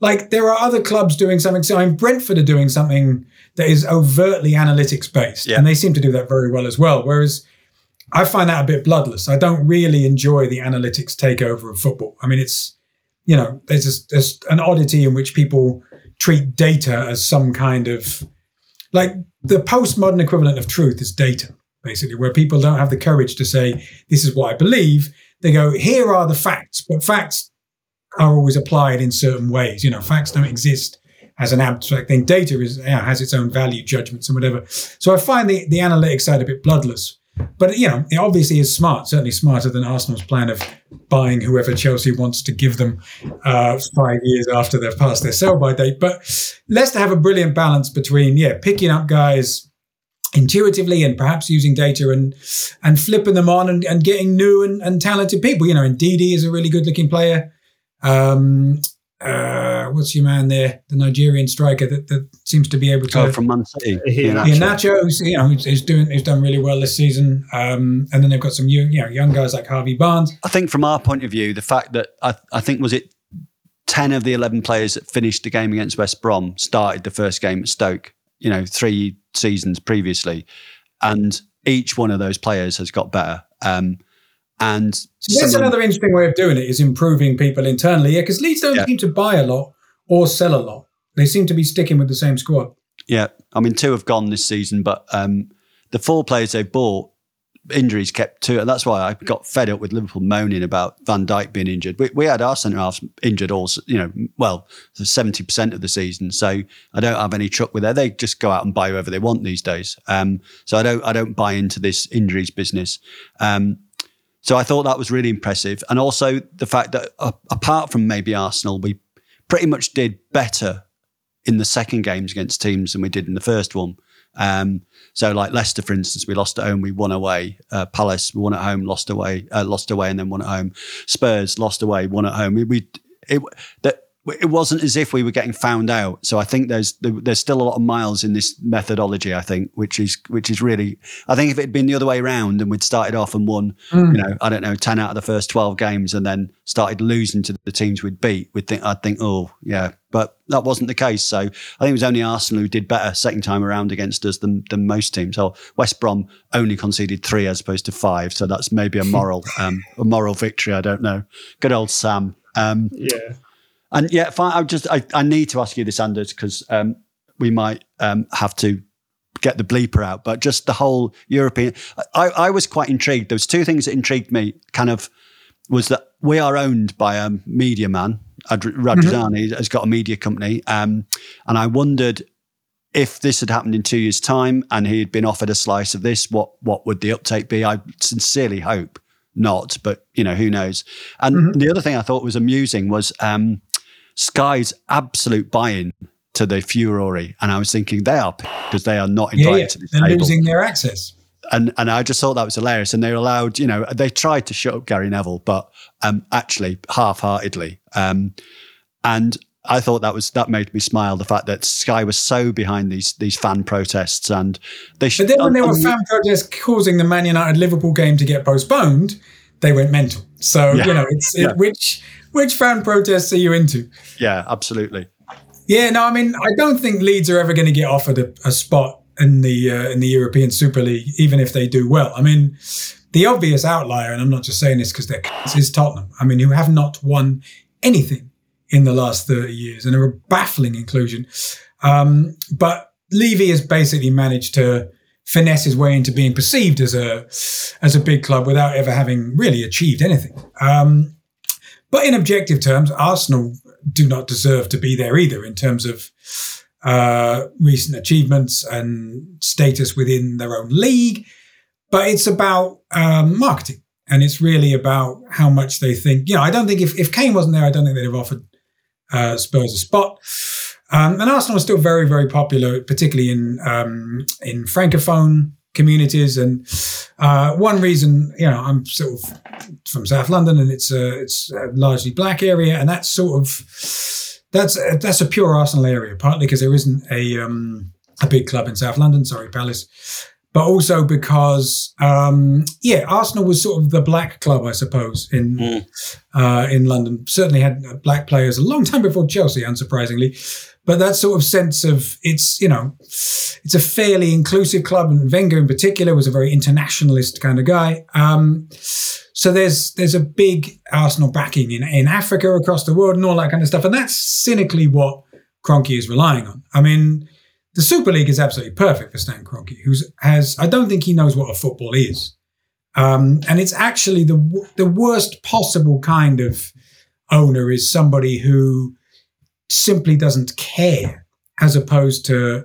like there are other clubs doing something. So I mean, Brentford are doing something that is overtly analytics based. Yeah. And they seem to do that very well as well. Whereas I find that a bit bloodless. I don't really enjoy the analytics takeover of football. I mean, it's, you know, there's, this, there's an oddity in which people treat data as some kind of, like the postmodern equivalent of truth is data, basically, where people don't have the courage to say, this is what I believe. They go, here are the facts, but facts are always applied in certain ways. You know, facts don't exist as an abstract thing. Data is has its own value judgments and whatever. So I find the, the analytics side a bit bloodless. But you know, it obviously is smart, certainly smarter than Arsenal's plan of buying whoever Chelsea wants to give them uh, five years after they've passed their sell-by date. But Leicester have a brilliant balance between yeah, picking up guys intuitively and perhaps using data and and flipping them on and, and getting new and, and talented people. You know, and Didi is a really good looking player. Um, uh, what's your man there? The Nigerian striker that, that seems to be able to. Oh, from Man City. Yeah. yeah, Nacho, who's, you know, who's, who's doing, who's done really well this season. Um, and then they've got some young, you know, young guys like Harvey Barnes. I think from our point of view, the fact that I, I think was it 10 of the 11 players that finished the game against West Brom started the first game at Stoke, you know, three seasons previously. And each one of those players has got better. Um, and So that's another interesting way of doing it is improving people internally. Yeah, because Leeds don't Yeah. seem to buy a lot or sell a lot. They seem to be sticking with the same squad. Yeah, I mean, two have gone this season, but um, the four players they bought, injuries kept two, and that's why I got fed up with Liverpool moaning about Van Dijk being injured. We, we had our centre halves injured all, you know, well, seventy percent of the season. So I don't have any truck with that. They just go out and buy whoever they want these days. Um, so I don't, I don't buy into this injuries business. Um, So I thought that was really impressive, and also the fact that uh, apart from maybe Arsenal, we pretty much did better in the second games against teams than we did in the first one. Um, so, like Leicester, for instance, we lost at home, we won away. Uh, Palace, we won at home, lost away, uh, lost away, and then won at home. Spurs lost away, won at home. We, we it, that it wasn't as if we were getting found out. So I think there's there's still a lot of miles in this methodology. I think, which is which is really. I think if it had been the other way around and we'd started off and won, mm. you know, I don't know, ten out of the first twelve games, and then started losing to the teams we'd beat, we'd think I'd think, oh yeah, but that wasn't the case. So I think it was only Arsenal who did better second time around against us than than most teams. So West Brom only conceded three as opposed to five. So that's maybe a moral um, a moral victory. I don't know. Good old Sam. Um, yeah. And yeah, fine. I just I, I need to ask you this, Anders, because um, we might um, have to get the bleeper out. But just the whole European, I, I was quite intrigued. There was two things that intrigued me. Kind of was that we are owned by a media man. Radrizzani mm-hmm. has got a media company, um, and I wondered if this had happened in two years' time and he had been offered a slice of this, what what would the uptake be? I sincerely hope not, but you know who knows. And mm-hmm. the other thing I thought was amusing was um, Sky's absolute buy-in to the Furore, and I was thinking they are because they are not invited yeah, yeah. to this They're table. losing their access. And and I just thought that was hilarious. And they allowed, you know, they tried to shut up Gary Neville, but um, actually half-heartedly. Um, and I thought that was that made me smile. The fact that Sky was so behind these these fan protests, and they. should. but then when there were fan protests causing the Man United Liverpool game to get postponed, they went mental. So yeah. you know, it's it, yeah. which which fan protests are you into? Yeah, absolutely. Yeah, no, I mean, I don't think Leeds are ever going to get offered a, a spot in the uh, in the European Super League, even if they do well. I mean, the obvious outlier, and I'm not just saying this because they're is Tottenham. I mean, who have not won anything in the last 30 years and are a baffling inclusion. Um, but Levy has basically managed to finesse his way into being perceived as a as a big club without ever having really achieved anything. Um, but in objective terms, Arsenal do not deserve to be there either in terms of uh, recent achievements and status within their own league. But it's about um, marketing. And it's really about how much they think. You know, I don't think if, if Kane wasn't there, I don't think they'd have offered uh, Spurs a spot. Um, and Arsenal is still very, very popular, particularly in um, in francophone communities. And uh, one reason, you know, I'm sort of from South London, and it's a it's a largely black area, and that's sort of that's a, that's a pure Arsenal area. Partly because there isn't a um, a big club in South London, sorry Palace, but also because um, yeah, Arsenal was sort of the black club, I suppose, in mm. uh, in London. Certainly had black players a long time before Chelsea, unsurprisingly but that sort of sense of it's you know it's a fairly inclusive club and Wenger in particular was a very internationalist kind of guy. Um, so there's there's a big Arsenal backing in in Africa across the world and all that kind of stuff and that's cynically what Kroenke is relying on. I mean the Super League is absolutely perfect for Stan Kroenke who has I don't think he knows what a football is. Um, and it's actually the the worst possible kind of owner is somebody who simply doesn't care as opposed to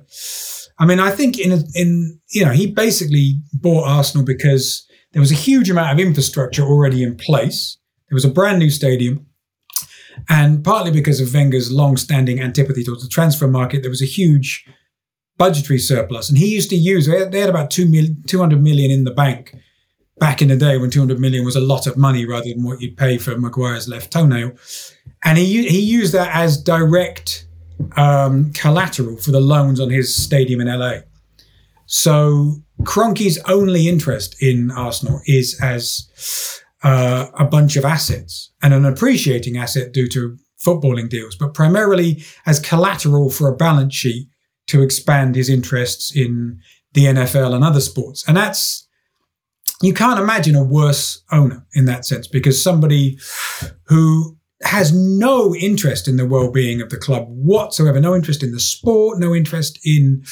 I mean I think in in you know he basically bought Arsenal because there was a huge amount of infrastructure already in place. There was a brand new stadium. And partly because of Wenger's long-standing antipathy towards the transfer market there was a huge budgetary surplus. And he used to use they had about 2 million 200 million in the bank back in the day when 200 million was a lot of money rather than what you'd pay for Maguire's left toenail and he he used that as direct um, collateral for the loans on his stadium in LA. So Kroenke's only interest in Arsenal is as uh, a bunch of assets and an appreciating asset due to footballing deals, but primarily as collateral for a balance sheet to expand his interests in the NFL and other sports. And that's you can't imagine a worse owner in that sense because somebody who has no interest in the well-being of the club whatsoever. No interest in the sport. No interest in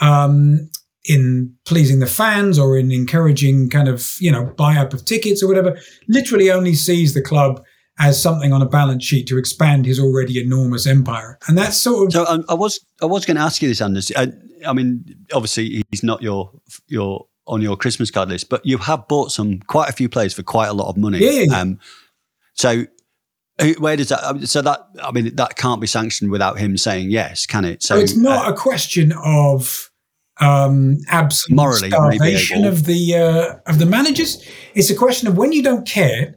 um, in pleasing the fans or in encouraging kind of you know buy up of tickets or whatever. Literally only sees the club as something on a balance sheet to expand his already enormous empire, and that's sort of. So um, I was I was going to ask you this, Anders. I, I mean, obviously he's not your your on your Christmas card list, but you have bought some quite a few players for quite a lot of money. Yeah. Um, so where does that? So that I mean that can't be sanctioned without him saying yes, can it? So it's not uh, a question of um, absolute Morally, starvation of the uh, of the managers. It's a question of when you don't care,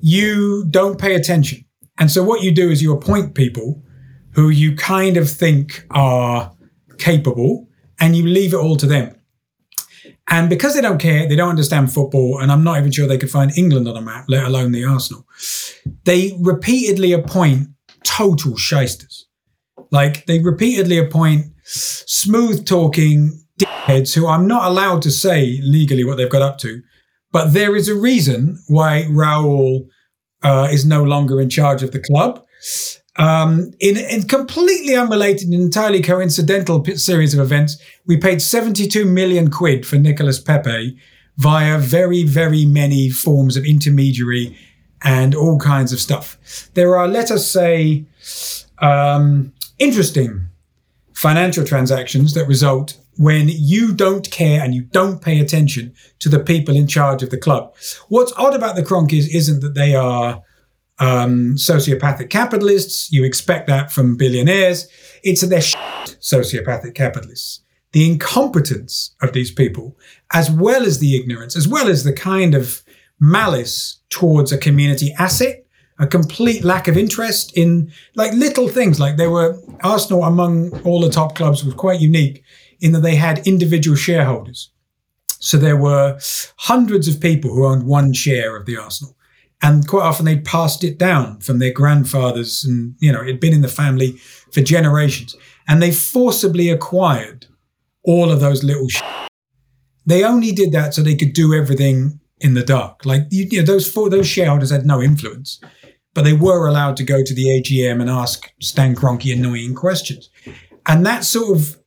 you don't pay attention, and so what you do is you appoint people who you kind of think are capable, and you leave it all to them. And because they don't care, they don't understand football, and I'm not even sure they could find England on a map, let alone the Arsenal. They repeatedly appoint total shysters. Like they repeatedly appoint smooth talking dickheads who I'm not allowed to say legally what they've got up to. But there is a reason why Raul uh, is no longer in charge of the club. Um, in, in completely unrelated and entirely coincidental p- series of events, we paid 72 million quid for Nicolas Pepe via very, very many forms of intermediary and all kinds of stuff. There are, let us say, um, interesting financial transactions that result when you don't care and you don't pay attention to the people in charge of the club. What's odd about the Kroenkes isn't that they are um, sociopathic capitalists. You expect that from billionaires. It's shit sociopathic capitalists. The incompetence of these people, as well as the ignorance, as well as the kind of malice towards a community asset, a complete lack of interest in like little things. Like they were Arsenal among all the top clubs was quite unique in that they had individual shareholders. So there were hundreds of people who owned one share of the Arsenal. And quite often they'd passed it down from their grandfathers and, you know, it'd been in the family for generations. And they forcibly acquired all of those little sh- They only did that so they could do everything in the dark. Like, you, you know, those four, those shareholders had no influence, but they were allowed to go to the AGM and ask Stan Kroenke annoying questions. And that sort of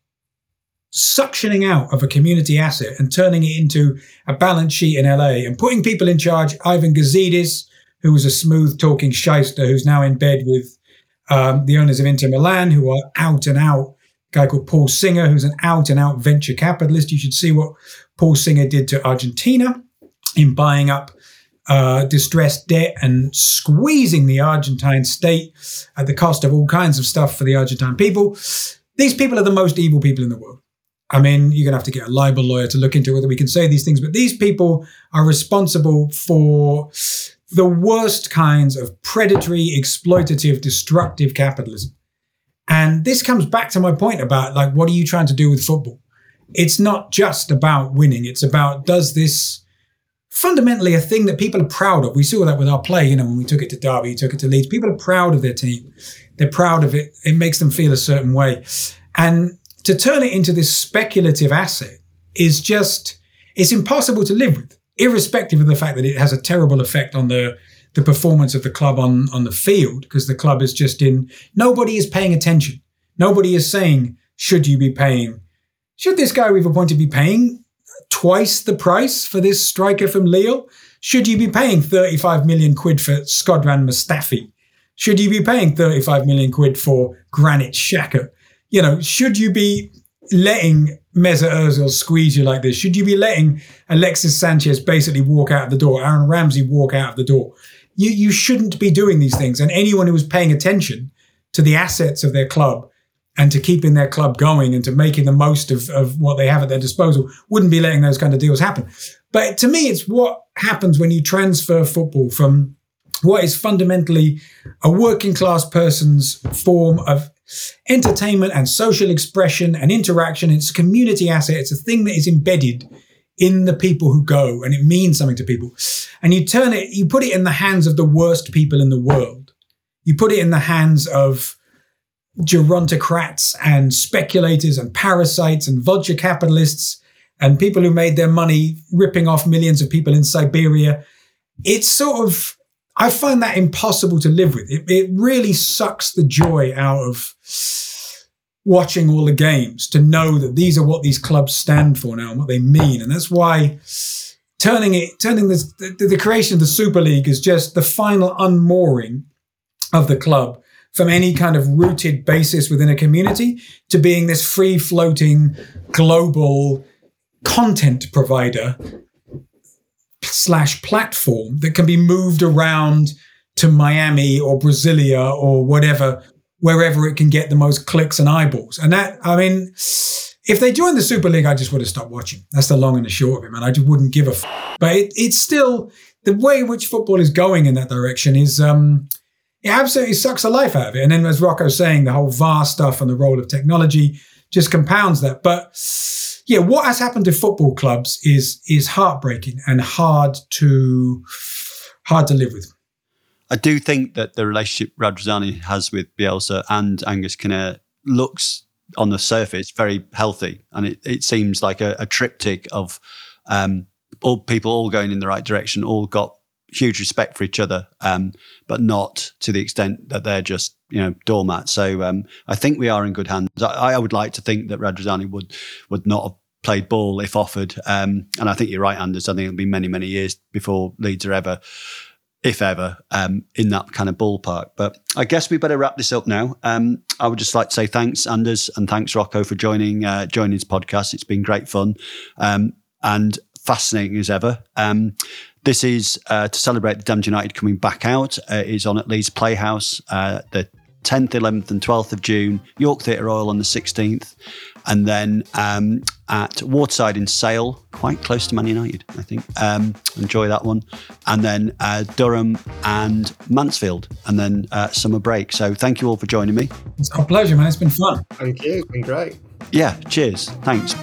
suctioning out of a community asset and turning it into a balance sheet in LA and putting people in charge. Ivan Gazidis, who was a smooth talking shyster who's now in bed with um, the owners of Inter Milan, who are out and out. A guy called Paul Singer, who's an out and out venture capitalist. You should see what Paul Singer did to Argentina in buying up uh, distressed debt and squeezing the Argentine state at the cost of all kinds of stuff for the Argentine people. These people are the most evil people in the world. I mean, you're going to have to get a libel lawyer to look into whether we can say these things, but these people are responsible for the worst kinds of predatory, exploitative, destructive capitalism. And this comes back to my point about like, what are you trying to do with football? It's not just about winning. It's about does this fundamentally a thing that people are proud of. We saw that with our play, you know, when we took it to Derby, took it to Leeds. People are proud of their team. They're proud of it. It makes them feel a certain way. And to turn it into this speculative asset is just it's impossible to live with, irrespective of the fact that it has a terrible effect on the the performance of the club on on the field, because the club is just in nobody is paying attention. Nobody is saying, should you be paying? Should this guy we've appointed be paying twice the price for this striker from Lille? Should you be paying 35 million quid for Shkodran Mustafi? Should you be paying 35 million quid for Granit Xhaka? You know, should you be letting Mesut Ozil squeeze you like this? Should you be letting Alexis Sanchez basically walk out of the door, Aaron Ramsey walk out of the door? You, you shouldn't be doing these things. And anyone who is paying attention to the assets of their club and to keeping their club going and to making the most of, of what they have at their disposal wouldn't be letting those kind of deals happen. But to me, it's what happens when you transfer football from what is fundamentally a working class person's form of entertainment and social expression and interaction. It's a community asset. It's a thing that is embedded in the people who go and it means something to people. And you turn it, you put it in the hands of the worst people in the world. You put it in the hands of gerontocrats and speculators and parasites and vulture capitalists and people who made their money ripping off millions of people in Siberia. It's sort of, I find that impossible to live with. It, it really sucks the joy out of watching all the games to know that these are what these clubs stand for now and what they mean. And that's why turning it, turning this, the, the creation of the Super League is just the final unmooring of the club from any kind of rooted basis within a community to being this free floating global content provider slash platform that can be moved around to Miami or Brasilia or whatever, wherever it can get the most clicks and eyeballs. And that, I mean, if they joined the Super League, I just would have stopped watching. That's the long and the short of it, man. I just wouldn't give a. F- but it, it's still the way in which football is going in that direction is um, it absolutely sucks the life out of it. And then, as Rocco's saying, the whole VAR stuff and the role of technology just compounds that. But yeah, what has happened to football clubs is is heartbreaking and hard to hard to live with. I do think that the relationship Radrizzani has with Bielsa and Angus Kinnear looks on the surface very healthy, and it, it seems like a, a triptych of um, all people all going in the right direction, all got huge respect for each other, um, but not to the extent that they're just you know doormats. So um, I think we are in good hands. I, I, would like to think that Radrizzani would would not have played ball if offered, um, and I think you're right, Anders. I think it'll be many many years before Leeds are ever if ever, um, in that kind of ballpark. But I guess we better wrap this up now. Um, I would just like to say thanks, Anders, and thanks, Rocco, for joining uh, joining this podcast. It's been great fun um, and fascinating as ever. Um, this is uh, to celebrate the Damned United coming back out. Uh, it's on at Leeds Playhouse, uh, the 10th, 11th, and 12th of June. York Theatre Royal on the 16th and then um, at Waterside in Sale, quite close to Man United, I think. Um, enjoy that one, and then uh, Durham and Mansfield, and then uh, summer break. So thank you all for joining me. It's our pleasure, man. It's been fun. Thank you. It's been great. Yeah. Cheers. Thanks.